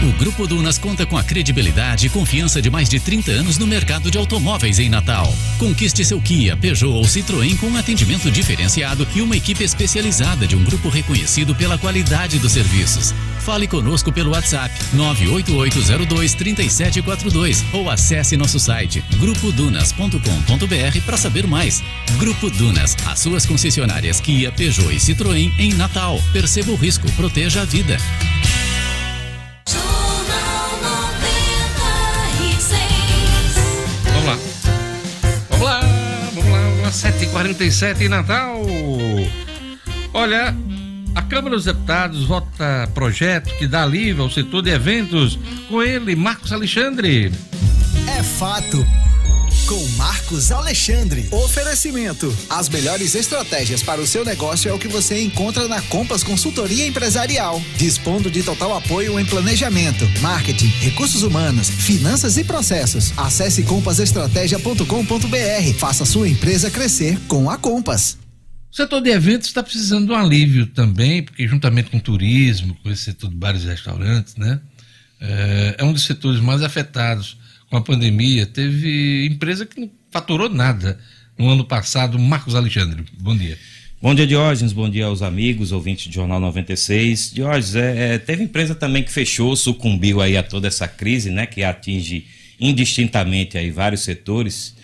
O Grupo Dunas conta com a credibilidade e confiança de mais de 30 anos no mercado de automóveis em Natal. Conquiste seu Kia, Peugeot ou Citroën com um atendimento diferenciado e uma equipe especializada de um grupo reconhecido pela qualidade dos serviços. Fale conosco pelo WhatsApp 988023742 ou acesse nosso site grupodunas.com.br para saber mais. Grupo Dunas, as suas concessionárias Kia, Peugeot e Citroën em Natal. Perceba o risco, proteja a vida. 47 em Natal. Olha, a Câmara dos Deputados vota projeto que dá alívio ao setor de eventos. Com ele, Marcos Alexandre. É fato. Com Marcos Alexandre. Oferecimento. As melhores estratégias para o seu negócio é o que você encontra na Compass Consultoria Empresarial. Dispondo de total apoio em planejamento, marketing, recursos humanos, finanças e processos. Acesse compassestratégia.com.br. Faça sua empresa crescer com a Compass. O setor de eventos está precisando de um alívio também, porque juntamente com o turismo, com esse setor de bares e restaurantes, né? É, é um dos setores mais afetados com a pandemia. Teve empresa que não faturou nada no ano passado. Marcos Alexandre, bom dia. Bom dia, Diógenes. Bom dia aos amigos, ouvintes do Jornal 96. Diógenes, é, é, teve empresa também que fechou, sucumbiu aí a toda essa crise, né? Que atinge indistintamente aí vários setores.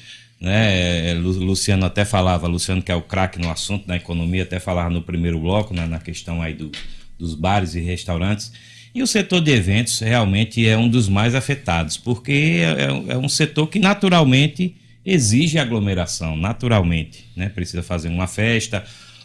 Né? Lu- Luciano até falava, Luciano que é o craque no assunto da economia, até falava no primeiro bloco, né, na questão aí do, dos bares e restaurantes. E o setor de eventos realmente é um dos mais afetados, porque é, é um- é um setor que naturalmente exige aglomeração, naturalmente. Né? Precisa fazer uma festa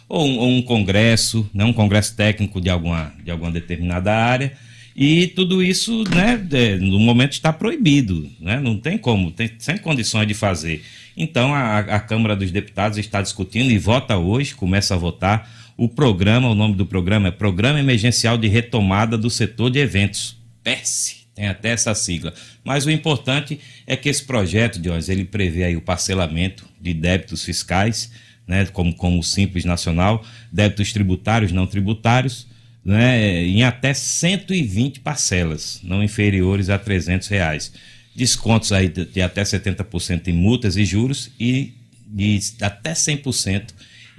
ou um, ou um congresso, né? um congresso técnico de alguma, de alguma determinada área. E tudo isso, né, é, no momento está proibido, né? não tem como, tem, sem condições de fazer. Então, a, a Câmara dos Deputados está discutindo e vota hoje, começa a votar, o programa, o nome do programa é Programa Emergencial de Retomada do Setor de Eventos, PERSE, tem até essa sigla. Mas o importante é que esse projeto, Jones, ele prevê aí o parcelamento de débitos fiscais, né, como, como o Simples Nacional, débitos tributários, não tributários, né, em até 120 parcelas, não inferiores a 300 reais. Descontos aí de, de até 70% em multas e juros e de até 100%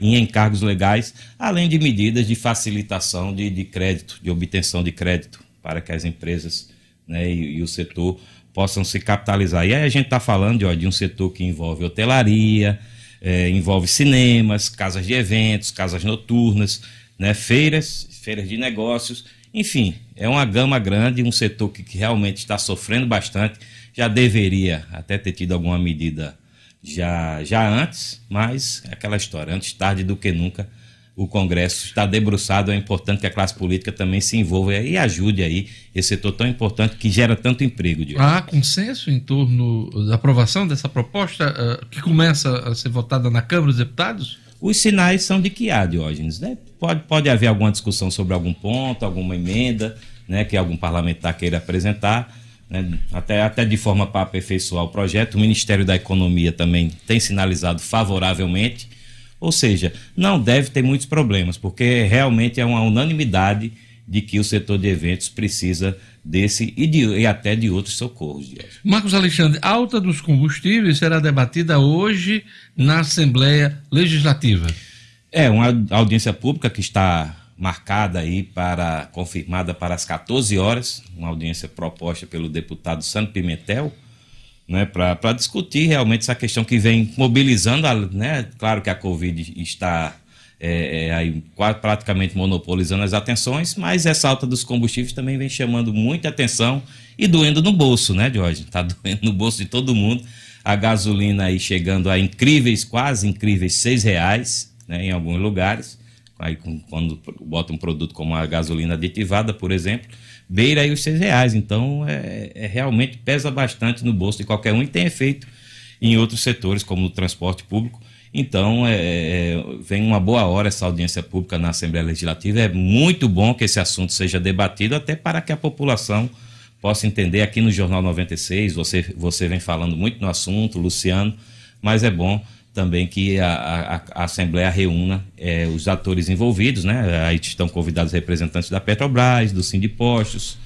em encargos legais, além de medidas de facilitação de, de crédito, de obtenção de crédito, para que as empresas né, e, e o setor possam se capitalizar. E aí a gente está falando de, ó, de um setor que envolve hotelaria, eh, envolve cinemas, casas de eventos, casas noturnas, né, feiras, feiras de negócios, enfim, é uma gama grande, um setor que, que realmente está sofrendo bastante, já deveria até ter tido alguma medida já, já antes, mas é aquela história, antes tarde do que nunca, o Congresso está debruçado, é importante que a classe política também se envolva e ajude aí esse setor tão importante que gera tanto emprego. Diogo. Há consenso em torno da aprovação dessa proposta uh, que começa a ser votada na Câmara dos Deputados? Os sinais são de que há, Diógenes. Né? Pode, pode haver alguma discussão sobre algum ponto, alguma emenda né, que algum parlamentar queira apresentar, né, até, até de forma para aperfeiçoar o projeto. O Ministério da Economia também tem sinalizado favoravelmente. Ou seja, não deve ter muitos problemas, porque realmente é uma unanimidade de que o setor de eventos precisa desse e, de, e até de outros socorros. Marcos Alexandre, a alta dos combustíveis será debatida hoje na Assembleia Legislativa. É, uma audiência pública que está marcada aí para, confirmada para as 14 horas, uma audiência proposta pelo deputado Sandro Pimentel, né, para discutir realmente essa questão que vem mobilizando, a, né, claro que a Covid está é, é, aí praticamente monopolizando as atenções, mas essa alta dos combustíveis também vem chamando muita atenção e doendo no bolso, né, Jorge? Está *laughs* doendo no bolso de todo mundo. A gasolina aí chegando a incríveis, quase incríveis, seis reais, né, em alguns lugares. Aí quando bota um produto como a gasolina aditivada, por exemplo, beira aí os seis reais. Então, é, é realmente pesa bastante no bolso de qualquer um e tem efeito em outros setores, como no transporte público então, é, é, vem uma boa hora essa audiência pública na Assembleia Legislativa. É muito bom que esse assunto seja debatido, até para que a população possa entender. Aqui no Jornal 96, você, você vem falando muito no assunto, Luciano, mas é bom também que a, a, a Assembleia reúna é, os atores envolvidos, né? Aí estão convidados representantes da Petrobras, do Sindipostos,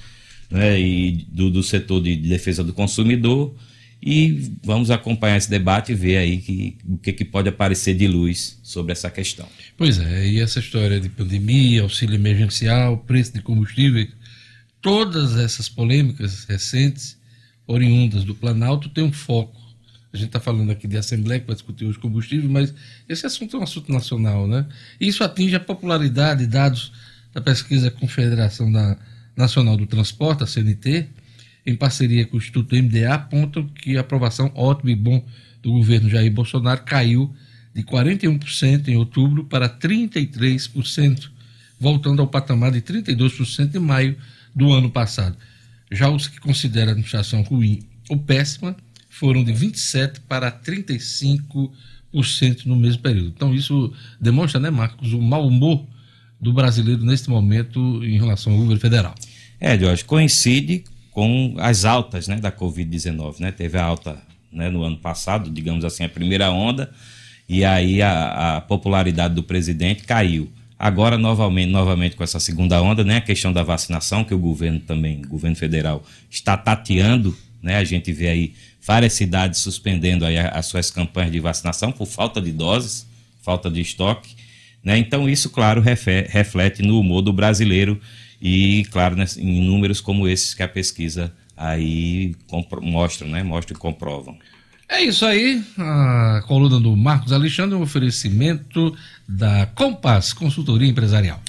né? e do, do setor de defesa do consumidor e vamos acompanhar esse debate e ver aí que, o que, que pode aparecer de luz sobre essa questão. Pois é, e essa história de pandemia, auxílio emergencial, preço de combustível, todas essas polêmicas recentes, oriundas do Planalto, têm um foco. A gente está falando aqui de Assembleia que vai discutir os combustíveis, mas esse assunto é um assunto nacional, né? E isso atinge a popularidade, dados da pesquisa Confederação da Nacional do Transporte, a CNT, em parceria com o Instituto MDA, apontam que a aprovação ótima e bom do governo Jair Bolsonaro caiu de 41% em outubro para 33%, voltando ao patamar de 32% em maio do ano passado. Já os que consideram a administração ruim ou péssima foram de 27% para 35% no mesmo período. Então, isso demonstra, né, Marcos, o mau humor do brasileiro neste momento em relação ao governo federal. É, Jorge, coincide com as altas né, da Covid-19. Né? Teve a alta né, no ano passado, digamos assim, a primeira onda, e aí a, a popularidade do presidente caiu. Agora, novamente, novamente com essa segunda onda, né, a questão da vacinação, que o governo também, o governo federal, está tateando, né, a gente vê aí várias cidades suspendendo aí as suas campanhas de vacinação por falta de doses, falta de estoque. Né, então, isso, claro, reflete no humor do brasileiro e, claro, né, em números como esses que a pesquisa aí mostra, né? Mostra e comprovam. É isso aí, a coluna do Marcos Alexandre, um oferecimento da Compass Consultoria Empresarial.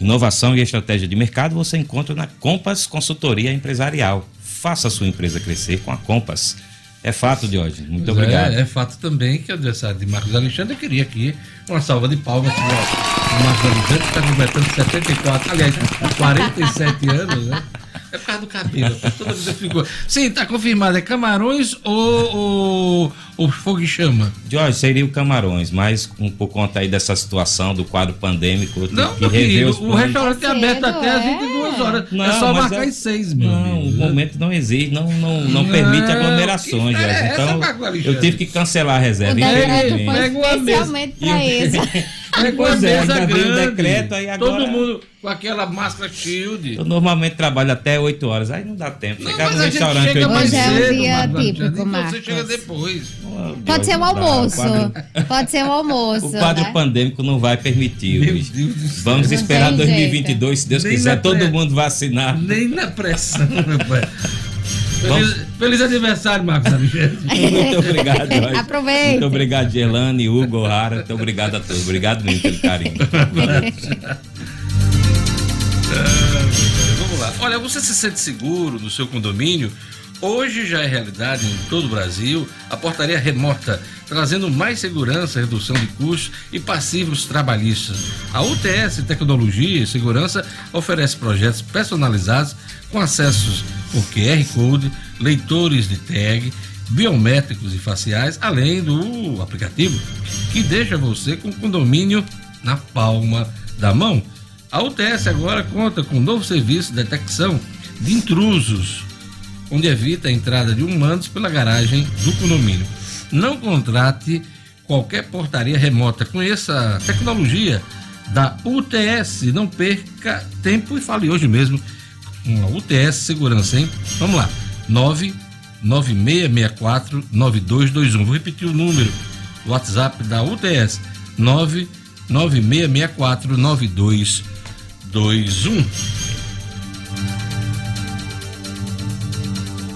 Inovação e estratégia de mercado você encontra na Compass Consultoria Empresarial. Faça a sua empresa crescer com a Compass. É fato de hoje. Muito pois obrigado. É, é, fato também que o adversário de Marcos Alexandre queria aqui uma salva de palmas para o Alexandre, que está completando 74, aliás, 47 anos, né? É por causa do cabelo. Toda vida ficou. Sim, está confirmado. É Camarões ou, ou, ou Fogo e Chama? Jorge, seria o Camarões, mas um, por conta aí dessa situação do quadro pandêmico, não, que rever os O restaurante é aberto até às 22 é. horas. Não, é só marcar é... às 6, meu Não, amigo. o momento não exige, não, não, não, não permite aglomerações, Jorge. É então, eu tive que cancelar a reserva. Especialmente para isso. *laughs* *laughs* É, pois é, ainda grande. veio o decreto aí agora. Todo mundo com aquela máscara shield. Eu normalmente trabalho até 8 horas, aí não dá tempo. Não, Chegar no restaurante 8 horas. Hoje é um dia típico, Marcos. Você chega depois. Oh, Pode ser um almoço. Quadro... Pode ser um almoço. O quadro né? pandêmico não vai permitir. Vamos esperar 2022, se Deus Nem quiser, todo mundo vacinar. Nem na pressão, meu pai. Feliz, feliz, aniversário, Marcos. *laughs* Muito obrigado, *laughs* Jorge. Aproveita. Muito obrigado, Gelane, Hugo, Rara. Muito obrigado a todos. Obrigado mesmo pelo carinho. *laughs* Vamos lá. Olha, você se sente seguro no seu condomínio? Hoje já é realidade em todo o Brasil a portaria remota, trazendo mais segurança, redução de custos e passivos trabalhistas. A UTS Tecnologia e Segurança oferece projetos personalizados com acessos por QR Code, leitores de tag, biométricos e faciais, além do aplicativo que deixa você com o condomínio na palma da mão. A UTS agora conta com um novo serviço de detecção de intrusos, onde evita a entrada de humanos pela garagem do condomínio. Não contrate qualquer portaria remota. Conheça a tecnologia da UTS. Não perca tempo e fale hoje mesmo uma UTS Segurança, hein? Vamos lá. 99664 9221. Vou repetir o número. WhatsApp da UTS 99664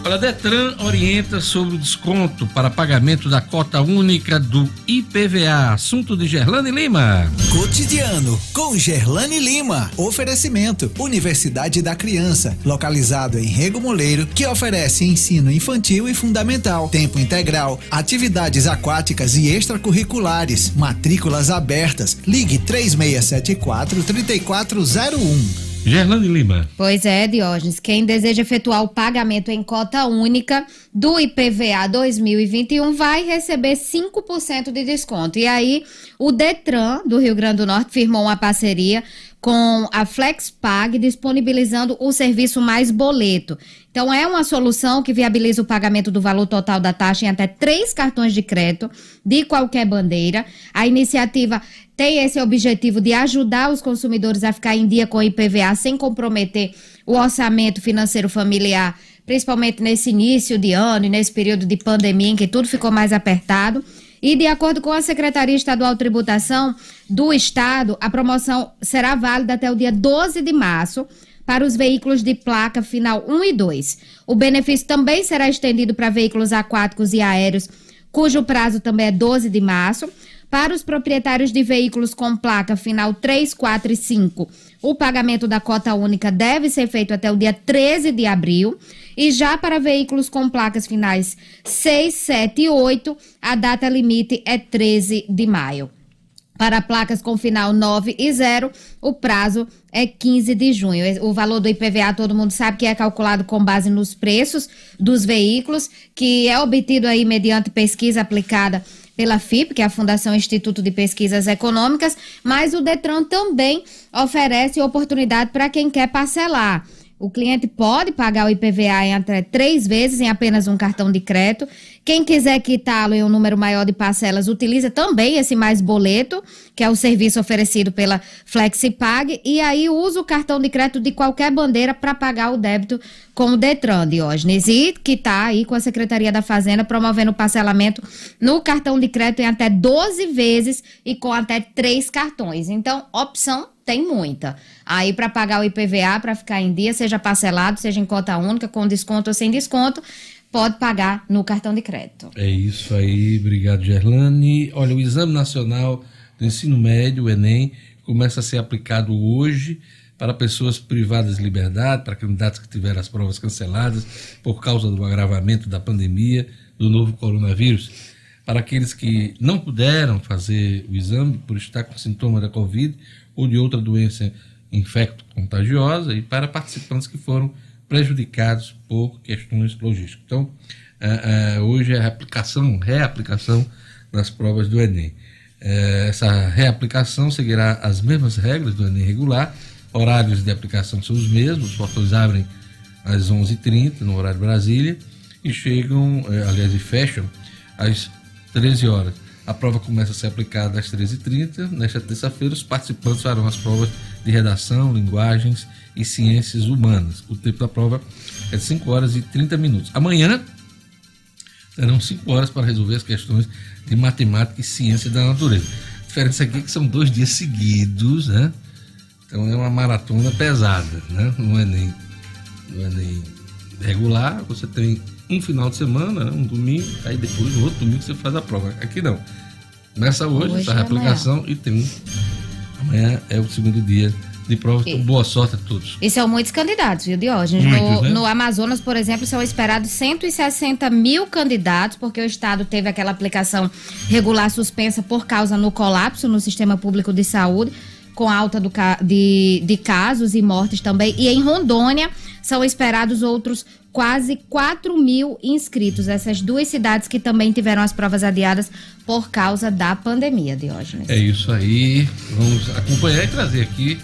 Olha, Detran orienta sobre o desconto para pagamento da cota única do IPVA. Assunto de Gerlane Lima. Cotidiano com Gerlane Lima. Oferecimento: Universidade da Criança, localizado em Rego Moleiro, que oferece ensino infantil e fundamental, tempo integral, atividades aquáticas e extracurriculares, matrículas abertas. Ligue 3674 3401. Gerlane Lima. Pois é, Diógenes. Quem deseja efetuar o pagamento em cota única do IPVA 2021 vai receber 5% de desconto. E aí, o Detran do Rio Grande do Norte firmou uma parceria com a FlexPag, disponibilizando o serviço mais boleto. Então, é uma solução que viabiliza o pagamento do valor total da taxa em até três cartões de crédito de qualquer bandeira. A iniciativa tem esse objetivo de ajudar os consumidores a ficar em dia com o IPVA sem comprometer o orçamento financeiro familiar, principalmente nesse início de ano e nesse período de pandemia em que tudo ficou mais apertado. E de acordo com a Secretaria Estadual de Tributação do Estado, a promoção será válida até o dia 12 de março para os veículos de placa final 1 e 2. O benefício também será estendido para veículos aquáticos e aéreos, cujo prazo também é 12 de março. Para os proprietários de veículos com placa final 3, 4 e 5, o pagamento da cota única deve ser feito até o dia 13 de abril. E já para veículos com placas finais 6, 7 e 8, a data limite é 13 de maio. Para placas com final 9 e 0, o prazo é 15 de junho. O valor do IPVA, todo mundo sabe que é calculado com base nos preços dos veículos, que é obtido aí mediante pesquisa aplicada pela FIP, que é a Fundação Instituto de Pesquisas Econômicas, mas o Detran também oferece oportunidade para quem quer parcelar. O cliente pode pagar o IPVA em até três vezes em apenas um cartão de crédito. Quem quiser quitá-lo em um número maior de parcelas, utiliza também esse mais boleto, que é o serviço oferecido pela FlexiPag, e aí usa o cartão de crédito de qualquer bandeira para pagar o débito com o Detran, Diógenes. E que está aí com a Secretaria da Fazenda promovendo o parcelamento no cartão de crédito em até 12 vezes e com até três cartões. Então, opção tem muita. Aí para pagar o IPVA, para ficar em dia, seja parcelado, seja em cota única, com desconto ou sem desconto, pode pagar no cartão de crédito. É isso aí, obrigado, Gerlane. Olha, o Exame Nacional do Ensino Médio, o Enem, começa a ser aplicado hoje para pessoas privadas de liberdade, para candidatos que tiveram as provas canceladas por causa do agravamento da pandemia do novo coronavírus. Para aqueles que não puderam fazer o exame por estar com sintoma da Covid ou de outra doença infecto-contagiosa e para participantes que foram prejudicados por questões logísticas. Então, uh, uh, hoje é a aplicação, reaplicação das provas do Enem. Uh, essa reaplicação seguirá as mesmas regras do Enem regular, horários de aplicação são os mesmos, os portões abrem às 11h30 no horário Brasília e chegam, aliás, e fecham às 13 horas. A prova começa a ser aplicada às 13h30. Nesta terça-feira, os participantes farão as provas de redação, linguagens e ciências humanas. O tempo da prova é de 5 horas e 30 minutos. Amanhã serão 5 horas para resolver as questões de matemática e ciência da natureza. A diferença aqui é que são dois dias seguidos, né? Então é uma maratona pesada, né? Não é nem, não é nem regular, você tem um final de semana, né? um domingo, aí depois no outro domingo você faz a prova. Aqui não. Começa hoje, hoje essa é reaplicação e tem. Amanhã é o segundo dia de prova. Então, boa sorte a todos. E são muitos candidatos, viu, Diógenes? No, né? no Amazonas, por exemplo, são esperados 160 mil candidatos, porque o Estado teve aquela aplicação regular suspensa por causa no colapso no sistema público de saúde com alta do, de, de casos e mortes também. E em Rondônia são esperados outros quase 4 mil inscritos. Essas duas cidades que também tiveram as provas adiadas por causa da pandemia, Diógenes. É isso aí. Vamos acompanhar e trazer aqui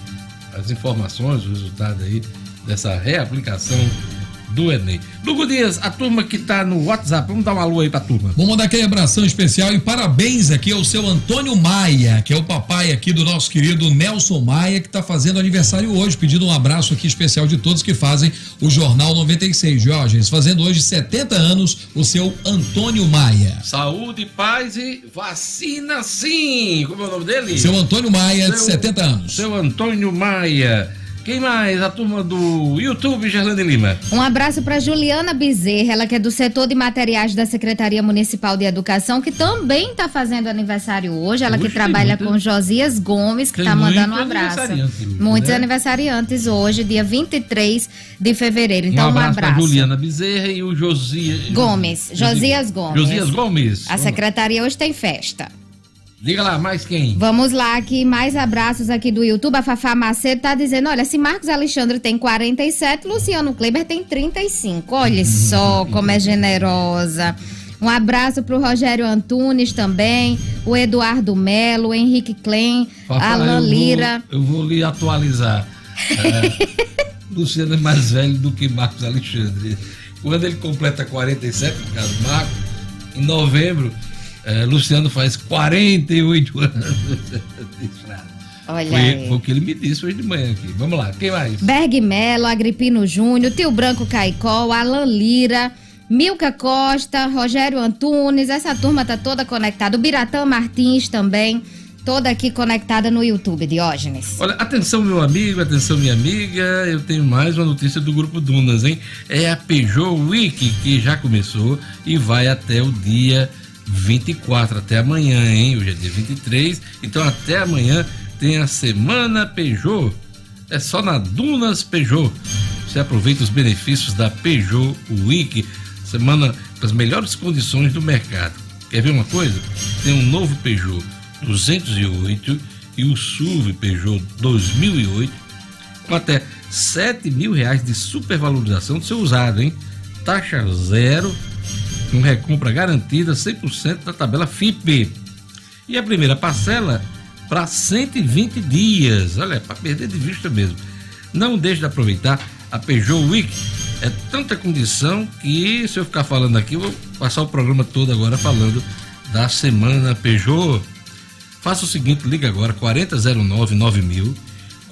as informações, o resultado aí dessa reaplicação do Enem. Lugo Dias, a turma que está no WhatsApp, vamos dar uma alô aí pra turma. Vamos mandar aquele abração especial e parabéns aqui ao seu Antônio Maia, que é o papai aqui do nosso querido Nelson Maia, que está fazendo aniversário hoje, pedindo um abraço aqui especial de todos que fazem o Jornal 96. Jorge, fazendo hoje 70 anos, o seu Antônio Maia. Saúde, paz e vacina sim! Como é o nome dele? Seu Antônio Maia, seu, de 70 anos. Seu Antônio Maia. Quem mais? A turma do YouTube, Gerlane Lima. Um abraço para Juliana Bezerra, ela que é do setor de materiais da Secretaria Municipal de Educação, que também está fazendo aniversário hoje. Ela que trabalha com Josias Gomes, que está mandando um abraço. aniversariante hoje, Muitos né? aniversariantes hoje, dia 23 de fevereiro. Então, um um abraço, abraço. pra Juliana Bezerra e o Josias. Gomes, Josias Gomes. Josias Gomes. A secretaria hoje tem festa. Diga lá, mais quem? Vamos lá, aqui mais abraços aqui do YouTube. A Fafá Macedo tá dizendo: olha, se Marcos Alexandre tem 47, Luciano Kleber tem 35. Olha só como é generosa. Um abraço pro Rogério Antunes também, o Eduardo Melo, o Henrique Klein, Fafá, Alan eu vou- Lira. eu vou lhe atualizar. É, *laughs* Luciano é mais velho do que Marcos Alexandre. Quando ele completa 47, no caso Marcos, em novembro, é, Luciano faz 48 anos. Olha Foi, foi o que ele me disse hoje de manhã aqui. Vamos lá, quem mais? Berg Melo, Agripino Júnior, Tio Branco Caicó, Alan Lira, Milka Costa, Rogério Antunes, essa turma tá toda conectada. O Biratã Martins também, toda aqui conectada no YouTube, Diógenes. Olha, atenção, meu amigo, atenção, minha amiga. Eu tenho mais uma notícia do Grupo Dunas, hein? É a Peugeot Week que já começou e vai até o dia 24, até amanhã, hein? Hoje é dia 23, então até amanhã tem a Semana Peugeot. É só na Dunas Peugeot. Você aproveita os benefícios da Peugeot Week, semana com as melhores condições do mercado. Quer ver uma coisa? Tem um novo Peugeot 208 e o SUV Peugeot 2008 com até 7 mil reais de supervalorização do seu usado, hein? Taxa zero, com recompra garantida 100% da tabela FIP. E a primeira parcela para 120 dias. Olha, para perder de vista mesmo. Não deixe de aproveitar a Peugeot Week. É tanta condição que, se eu ficar falando aqui, eu vou passar o programa todo agora falando da semana Peugeot. Faça o seguinte, liga agora 4009 9000,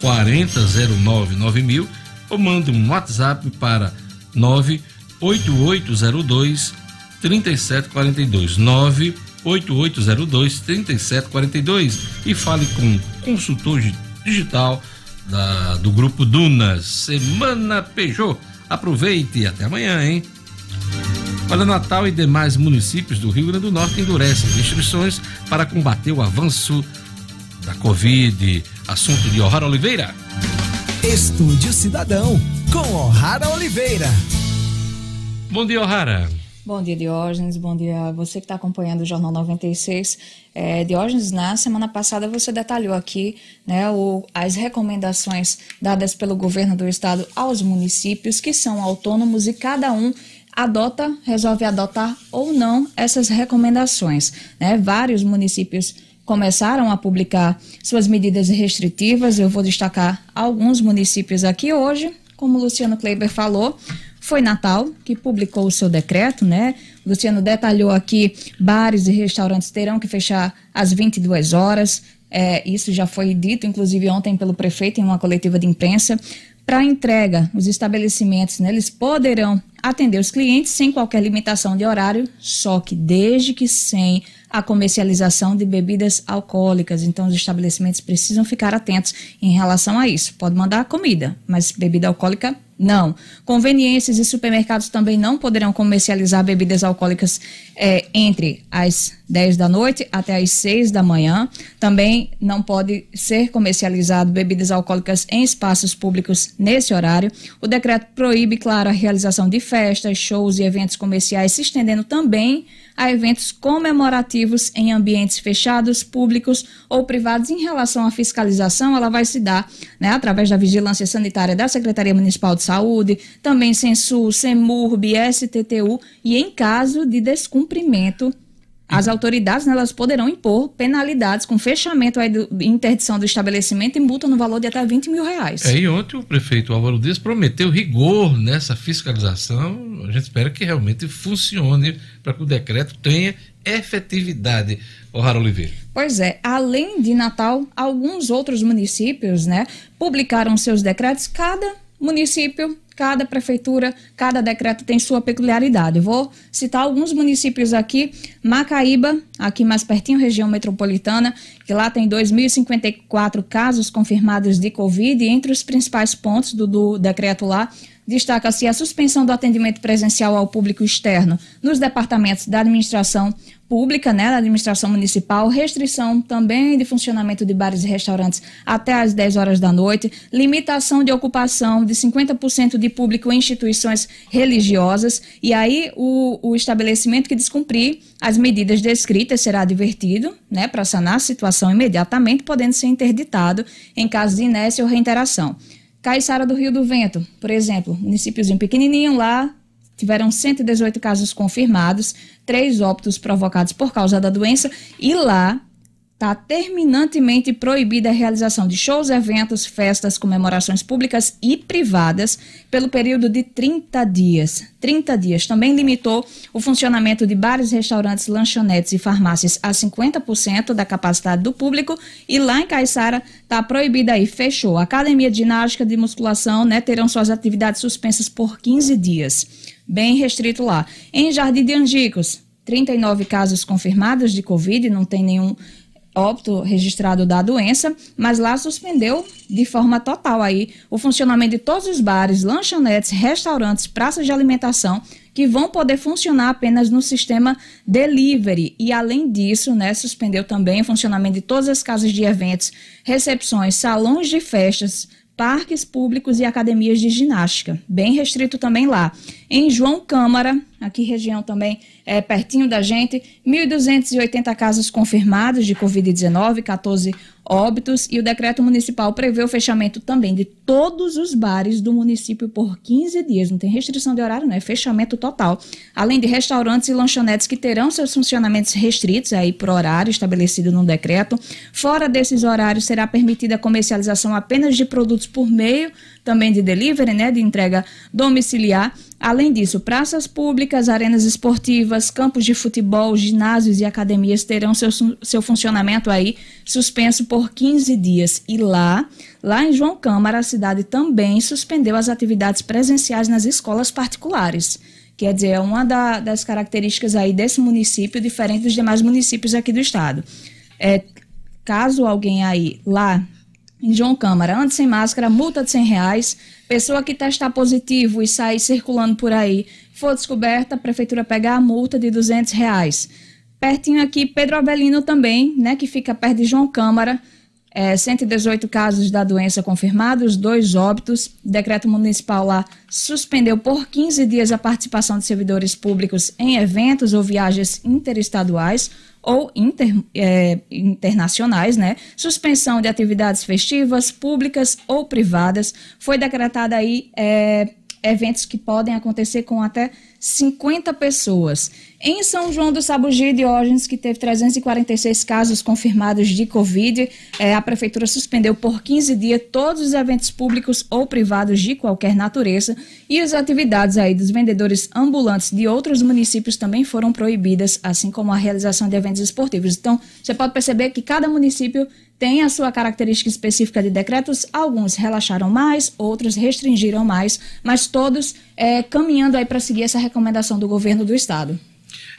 4009 9000 ou manda um WhatsApp para 98802 3742 98802 3742 e fale com o consultor gi- digital da- do grupo Dunas. Semana Peugeot. Aproveite e até amanhã, hein? Olha, Natal e demais municípios do Rio Grande do Norte endurecem restrições para combater o avanço da Covid. Assunto de Ohara Oliveira. Estúdio Cidadão, com O'Hara Oliveira. Bom dia, Ohara. Bom dia, Diógenes. Bom dia a você que está acompanhando o Jornal 96. É, Diógenes, na semana passada você detalhou aqui né, o- as recomendações dadas pelo governo do estado aos municípios que são autônomos e cada um adota, resolve adotar ou não essas recomendações. né? Vários municípios começaram a publicar suas medidas restritivas. Eu vou destacar alguns municípios aqui hoje, como o Luciano Kleiber falou. Foi Natal que publicou o seu decreto, né? Luciano detalhou aqui: bares e restaurantes terão que fechar às 22 horas. É, isso já foi dito, inclusive, ontem pelo prefeito em uma coletiva de imprensa. Para entrega, os estabelecimentos né, eles poderão atender os clientes sem qualquer limitação de horário, só que desde que sem a comercialização de bebidas alcoólicas. Então, os estabelecimentos precisam ficar atentos em relação a isso. Pode mandar comida, mas bebida alcoólica não. Conveniências e supermercados também não poderão comercializar bebidas alcoólicas eh, entre as 10 da noite até as 6 da manhã. Também não pode ser comercializado bebidas alcoólicas em espaços públicos nesse horário. O decreto proíbe, claro, a realização de festas, shows e eventos comerciais, se estendendo também a eventos comemorativos em ambientes fechados, públicos ou privados. Em relação à fiscalização, ela vai se dar né, através da vigilância sanitária da Secretaria Municipal de Saúde, também Censul, Semurb, STTU e em caso de descumprimento as autoridades né, elas poderão impor penalidades com fechamento aí do, interdição do estabelecimento e multa no valor de até 20 mil reais. É, e ontem o prefeito Álvaro Dias prometeu rigor nessa fiscalização. A gente espera que realmente funcione para que o decreto tenha efetividade. O'Hara Oliveira. Pois é, além de Natal, alguns outros municípios, né, publicaram seus decretos. Cada município, cada prefeitura, cada decreto tem sua peculiaridade. Vou citar alguns municípios aqui. Macaíba, aqui mais pertinho, região metropolitana, que lá tem 2.054 casos confirmados de Covid. E entre os principais pontos do, do decreto lá, destaca-se a suspensão do atendimento presencial ao público externo nos departamentos da administração pública, né, da administração municipal, restrição também de funcionamento de bares e restaurantes até às 10 horas da noite, limitação de ocupação de 50% de público em instituições religiosas, e aí o, o estabelecimento que descumprir as medidas descritas será advertido, né, para sanar a situação imediatamente, podendo ser interditado em caso de inércia ou reiteração. Caiçara do Rio do Vento, por exemplo, municípiozinho pequenininho lá, tiveram 118 casos confirmados, três óbitos provocados por causa da doença e lá está terminantemente proibida a realização de shows, eventos, festas, comemorações públicas e privadas pelo período de 30 dias. 30 dias. Também limitou o funcionamento de bares, restaurantes, lanchonetes e farmácias a 50% da capacidade do público e lá em Caiçara está proibida aí, fechou. A academia de ginástica de musculação, né, terão suas atividades suspensas por 15 dias. Bem restrito lá. Em Jardim de Angicos, 39 casos confirmados de Covid, não tem nenhum óbito registrado da doença, mas lá suspendeu de forma total aí o funcionamento de todos os bares, lanchonetes, restaurantes, praças de alimentação que vão poder funcionar apenas no sistema delivery e além disso, né, suspendeu também o funcionamento de todas as casas de eventos, recepções, salões de festas, parques públicos e academias de ginástica, bem restrito também lá. Em João Câmara, aqui região também é pertinho da gente, 1.280 casos confirmados de Covid-19, 14 óbitos e o decreto municipal prevê o fechamento também de todos os bares do município por 15 dias. Não tem restrição de horário, não, é fechamento total. Além de restaurantes e lanchonetes que terão seus funcionamentos restritos aí por horário estabelecido no decreto. Fora desses horários, será permitida a comercialização apenas de produtos por meio também de delivery, né, de entrega domiciliar. Além disso, praças públicas, arenas esportivas, campos de futebol, ginásios e academias terão seu, seu funcionamento aí suspenso por 15 dias. E lá, lá em João Câmara, a cidade também suspendeu as atividades presenciais nas escolas particulares. Quer dizer, é uma da, das características aí desse município, diferente dos demais municípios aqui do estado. É, caso alguém aí lá João Câmara, antes sem máscara, multa de 100 reais. Pessoa que testar positivo e sair circulando por aí for descoberta, a prefeitura pegar a multa de 200 reais. Pertinho aqui, Pedro Avelino também, né, que fica perto de João Câmara, é, 118 casos da doença confirmados, dois óbitos. Decreto municipal lá suspendeu por 15 dias a participação de servidores públicos em eventos ou viagens interestaduais ou inter, é, internacionais, né? Suspensão de atividades festivas, públicas ou privadas. Foi decretada aí é, eventos que podem acontecer com até 50 pessoas. Em São João do Sabugi, Diógenes, que teve 346 casos confirmados de Covid, é, a Prefeitura suspendeu por 15 dias todos os eventos públicos ou privados de qualquer natureza e as atividades aí dos vendedores ambulantes de outros municípios também foram proibidas, assim como a realização de eventos esportivos. Então, você pode perceber que cada município tem a sua característica específica de decretos, alguns relaxaram mais, outros restringiram mais, mas todos é, caminhando aí para seguir essa recomendação do governo do estado.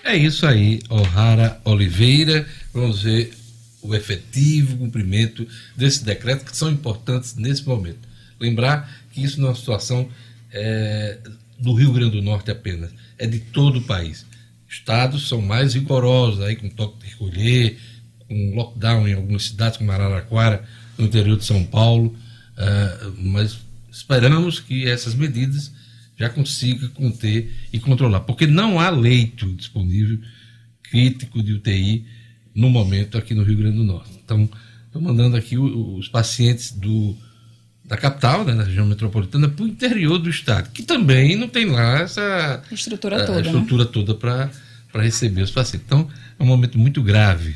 É isso aí, O'Hara Oliveira. Vamos ver o efetivo cumprimento desse decreto, que são importantes nesse momento. Lembrar que isso não é uma situação é, do Rio Grande do Norte apenas, é de todo o país. Estados são mais rigorosos, aí com toque de recolher, com lockdown em algumas cidades, como Araraquara, no interior de São Paulo, uh, mas esperamos que essas medidas já consiga conter e controlar, porque não há leito disponível crítico de UTI no momento aqui no Rio Grande do Norte. Então, estou mandando aqui os pacientes do, da capital, né, da região metropolitana, para o interior do estado, que também não tem lá essa estrutura toda, estrutura né? toda para receber os pacientes. Então, é um momento muito grave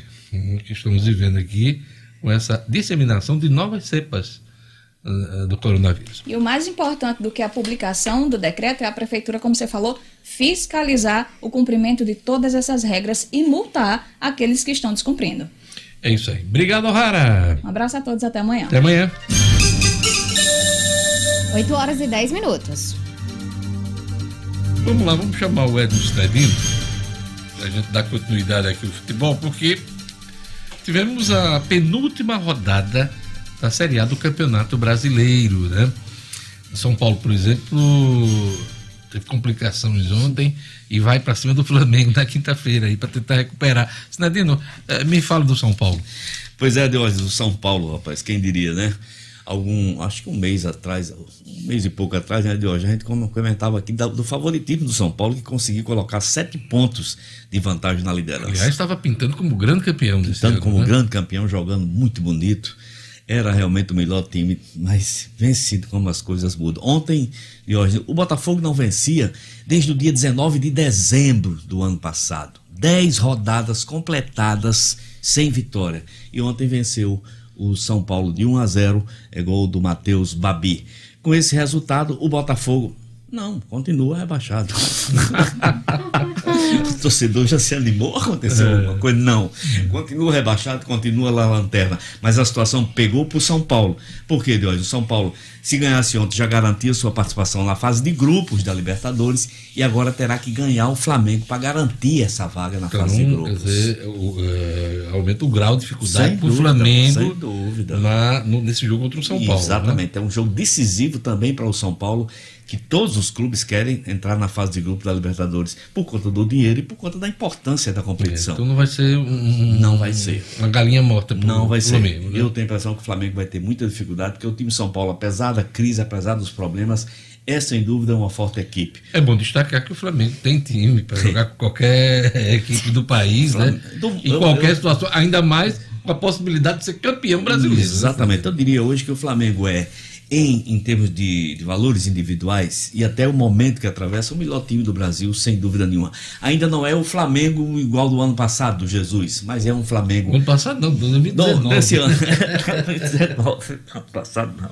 que estamos vivendo aqui com essa disseminação de novas cepas do coronavírus. E o mais importante do que a publicação do decreto é a prefeitura, como você falou, fiscalizar o cumprimento de todas essas regras e multar aqueles que estão descumprindo. É isso aí. Obrigado, Rara. Um abraço a todos, até amanhã. Até amanhã. 8 horas e 10 minutos. Vamos lá, vamos chamar o Edson Stedino, a gente dar continuidade aqui ao futebol, porque tivemos a penúltima rodada da Série A do Campeonato Brasileiro, né? São Paulo, por exemplo, teve complicações ontem e vai para cima do Flamengo na quinta-feira aí para tentar recuperar. Sinadino, eh, me fala do São Paulo. Pois é, Deus, o São Paulo, rapaz, quem diria, né? Algum, acho que um mês atrás, um mês e pouco atrás, né, de hoje, a gente comentava aqui do favoritismo do São Paulo que conseguiu colocar sete pontos de vantagem na liderança. Aliás, estava pintando como grande campeão Pintando ano, como né? grande campeão, jogando muito bonito. Era realmente o melhor time, mas vencido como as coisas mudam. Ontem, hoje, o Botafogo não vencia desde o dia 19 de dezembro do ano passado. Dez rodadas completadas sem vitória. E ontem venceu o São Paulo de 1 a 0, é gol do Matheus Babi. Com esse resultado, o Botafogo não, continua rebaixado. *laughs* o torcedor já se animou, aconteceu É. alguma coisa? Não. Continua rebaixado, continua lá na lanterna. Mas a situação pegou pro São Paulo. Por quê, Deus? O São Paulo, se ganhasse ontem, já garantia sua participação na fase de grupos da Libertadores e agora terá que ganhar o Flamengo para garantir essa vaga na Então, fase de quer grupos. dizer, o, eh, aumenta o grau de dificuldade para o Flamengo sem dúvida. na- no- nesse jogo contra o São Paulo. né? Exatamente, é um jogo decisivo também para o São Paulo, que todos os clubes querem entrar na fase de grupo da Libertadores por conta do dinheiro e por conta da importância da competição. Então não vai ser um, Não vai ser. uma galinha morta pro, Não vai ser. Flamengo. né? Eu tenho a impressão que o Flamengo vai ter muita dificuldade, porque o time São Paulo, apesar da crise, apesar dos problemas, é sem dúvida uma forte equipe. É bom destacar que o Flamengo tem time para jogar com qualquer *laughs* equipe do país, né? Do- Em eu- qualquer eu- situação, ainda mais com a possibilidade de ser campeão brasileiro. né? Exatamente. Eu diria hoje que o Flamengo é, em, em termos de, de valores individuais e até o momento que atravessa, o melhor time do Brasil, sem dúvida nenhuma. Ainda não é o Flamengo igual do ano passado, do Jesus, mas é um Flamengo. Ano passado não, 2019. Não, desse ano. *laughs* 2019, ano passado não.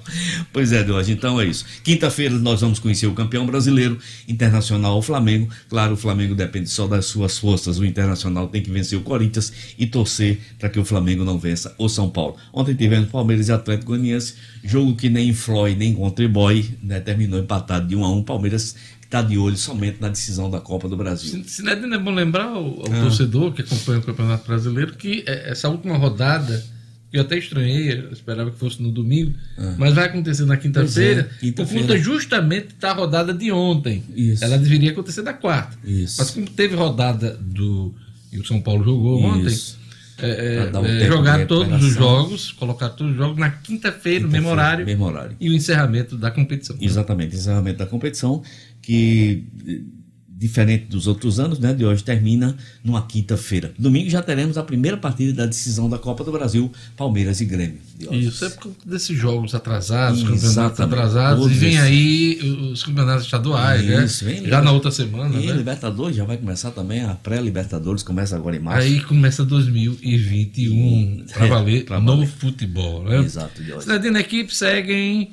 Pois é, Deus, então é isso. Quinta-feira nós vamos conhecer o campeão brasileiro, Internacional ao Flamengo. Claro, o Flamengo depende só das suas forças. O Internacional tem que vencer o Corinthians e torcer para que o Flamengo não vença o São Paulo. Ontem tivemos Palmeiras e Atlético Goianiense, jogo que nem inflói nem contribui, né? terminou empatado de 1 a 1. Palmeiras está de olho somente na decisão da Copa do Brasil. Se, não é bom lembrar ao, ao Ah. torcedor que acompanha o Campeonato Brasileiro que é, essa última rodada, que eu até estranhei, eu esperava que fosse no domingo, mas vai acontecer na quinta-feira, é, quinta-feira. por conta justamente da rodada de ontem. Isso. Ela deveria acontecer na quarta. Isso. Mas como teve rodada do. E o São Paulo jogou ontem. É, dar um é, jogar todos os jogos, colocar todos os jogos na quinta-feira, no mesmo horário, mesmo horário. e o encerramento da competição. Exatamente, encerramento da competição, que diferente dos outros anos, né, de hoje termina numa quinta-feira. Domingo já teremos a primeira partida da decisão da Copa do Brasil, Palmeiras e Grêmio. Isso é por conta desses jogos atrasados, campeonatos Exatamente. atrasados, Todos e vem esses. aí os campeonatos estaduais, Isso, né? vem Já na outra semana, E né? Libertadores já vai começar também, a pré-Libertadores começa agora em março. Aí começa 2021 para É, valer pra no valer. futebol, né? Exato, de hoje. Cidadina equipes seguem,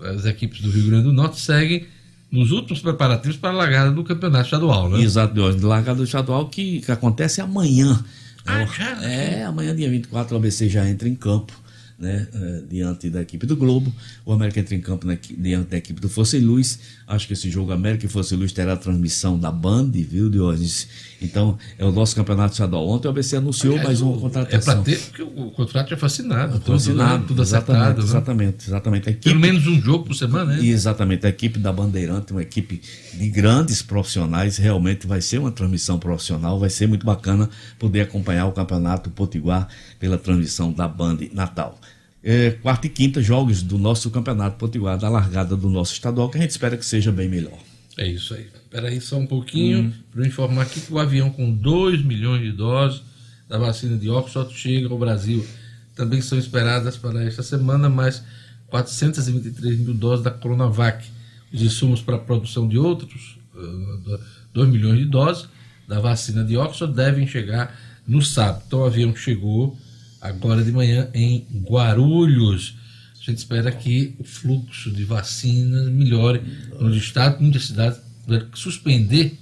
as equipes do Rio Grande do Norte seguem nos últimos preparativos para a largada do campeonato estadual, né? Exato, de. Largada estadual que, que acontece amanhã. Ah, É, já? É, amanhã, dia 24, o ABC já entra em campo, né? eh, diante da equipe do Globo. O América entra em campo na diante da equipe do Força e Luz. Acho que esse jogo América e Força e Luz terá transmissão da Band, viu, Diógenes? Então, é o nosso campeonato estadual. Ontem o ABC anunciou mais uma É contratação. para ter, porque o contrato já foi assinado, tudo, Assinado, né? tudo exatamente, acertado. né? exatamente, exatamente. Equipe- Pelo menos um jogo por semana, né? e exatamente, a equipe da Bandeirante, uma equipe de grandes profissionais, realmente vai ser uma transmissão profissional, vai ser muito bacana poder acompanhar o Campeonato Potiguar pela transmissão da Band Natal. É, quarta e quinta, jogos do nosso Campeonato Potiguar, da largada do nosso estadual, que a gente espera que seja bem melhor. É isso aí. Espera aí só um pouquinho Hum. para eu informar aqui que o avião com 2 milhões de doses da vacina de Oxford chega ao Brasil. Também são esperadas para esta semana mais 423 mil doses da Coronavac. Os insumos para a produção de outros 2 milhões de doses da vacina de Oxford devem chegar no sábado. Então o avião chegou agora de manhã em Guarulhos. A gente espera que o fluxo de vacinas melhore nos estados, muitas cidades tiveram que suspender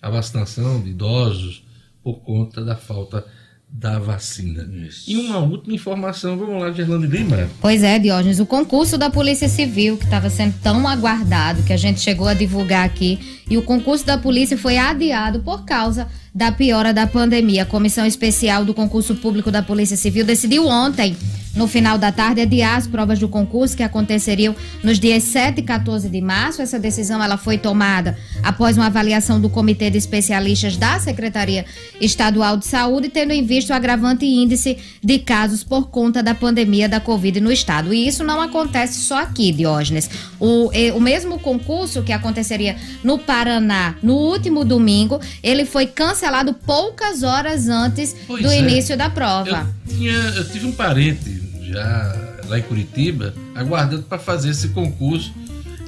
a vacinação de idosos por conta da falta da vacina. E uma última informação, vamos lá, Gerlane Lima. Pois é, Diógenes, o concurso da Polícia Civil, que estava sendo tão aguardado, que a gente chegou a divulgar aqui, e o concurso da polícia foi adiado por causa da piora da pandemia. A Comissão Especial do Concurso Público da Polícia Civil decidiu ontem, no final da tarde, adiar as provas do concurso que aconteceriam nos dias 7 e 14 de março. Essa decisão ela foi tomada após uma avaliação do Comitê de Especialistas da Secretaria Estadual de Saúde, tendo em vista o agravante índice de casos por conta da pandemia da Covid no estado. E isso não acontece só aqui, Diógenes. O, eh, o mesmo concurso que aconteceria no Paraná no último domingo, ele foi cancelado poucas horas antes Pois do é. início da prova. Eu, tinha, eu tive um parente já lá em Curitiba aguardando para fazer esse concurso.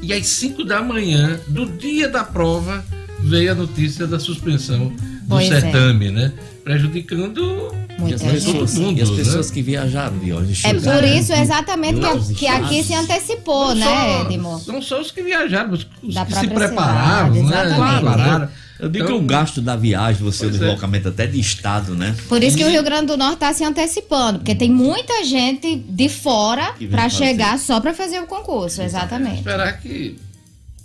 E às 5 da manhã, do dia da prova, veio a notícia da suspensão do Pois é. certame, né? Prejudicando E as todo pessoas, mundo, e as pessoas né? que viajaram de hoje. É por isso exatamente que, que aqui se antecipou, Não né, Edmo? Não só os que viajaram, mas os Da que se própria prepararam, cidade, né? Prepararam. Eu digo Então- que o gasto da viagem, você, o é. deslocamento até de estado, né? Por isso que o Rio Grande do Norte está se antecipando, porque tem muita gente de fora para chegar só para fazer o concurso, exatamente. Esperar que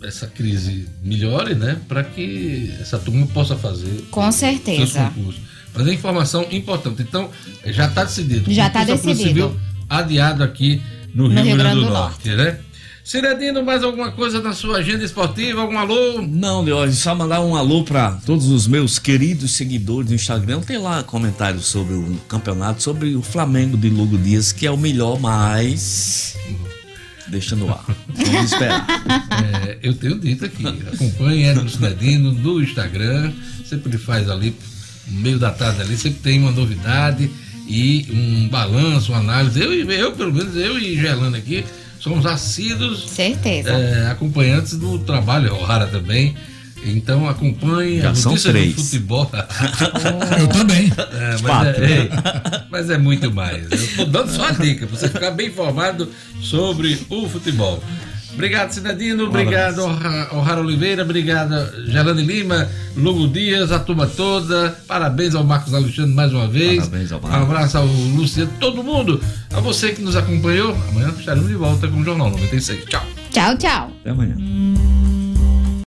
essa crise melhore, né? Para que essa turma possa fazer Com seus certeza. concursos. Mas é informação importante. Então, já está decidido. Já tá da Polícia decidido. Civil adiado aqui no, Rio, Grande do, Norte, né? Ciradino, mais alguma coisa na sua agenda esportiva? Algum alô? Não, Leózio, só mandar um alô para todos os meus queridos seguidores do Instagram. Tem lá comentários sobre o campeonato, sobre o Flamengo de Lugo Dias, que é o melhor, mas. Deixa no ar. Vamos esperar. É, eu tenho dito aqui, acompanhe Érico Cidadino no Instagram, sempre ele faz ali, no meio da tarde ali, sempre tem uma novidade e um balanço, uma análise. Eu, e- eu pelo menos, eu e Gerlando aqui, somos assíduos Certeza. é, acompanhantes do trabalho, O'Hara também. Então acompanhe Já a são notícia três. do futebol. *laughs* Eu também. É, mas, Quatro. é, ei, mas é muito mais. Eu tô dando só a dica, pra você ficar bem informado sobre o futebol. Obrigado, Cidadino. Obrigado, O'Hara Oliveira. Obrigado, Gelane Lima, Lugo Dias, a turma toda. Parabéns ao Marcos Alexandre mais uma vez. Parabéns ao Um Marcos. abraço ao Luciano, todo mundo. A você que nos acompanhou. Amanhã estaremos de volta com o Jornal 96. Tchau. Tchau, tchau. Até amanhã.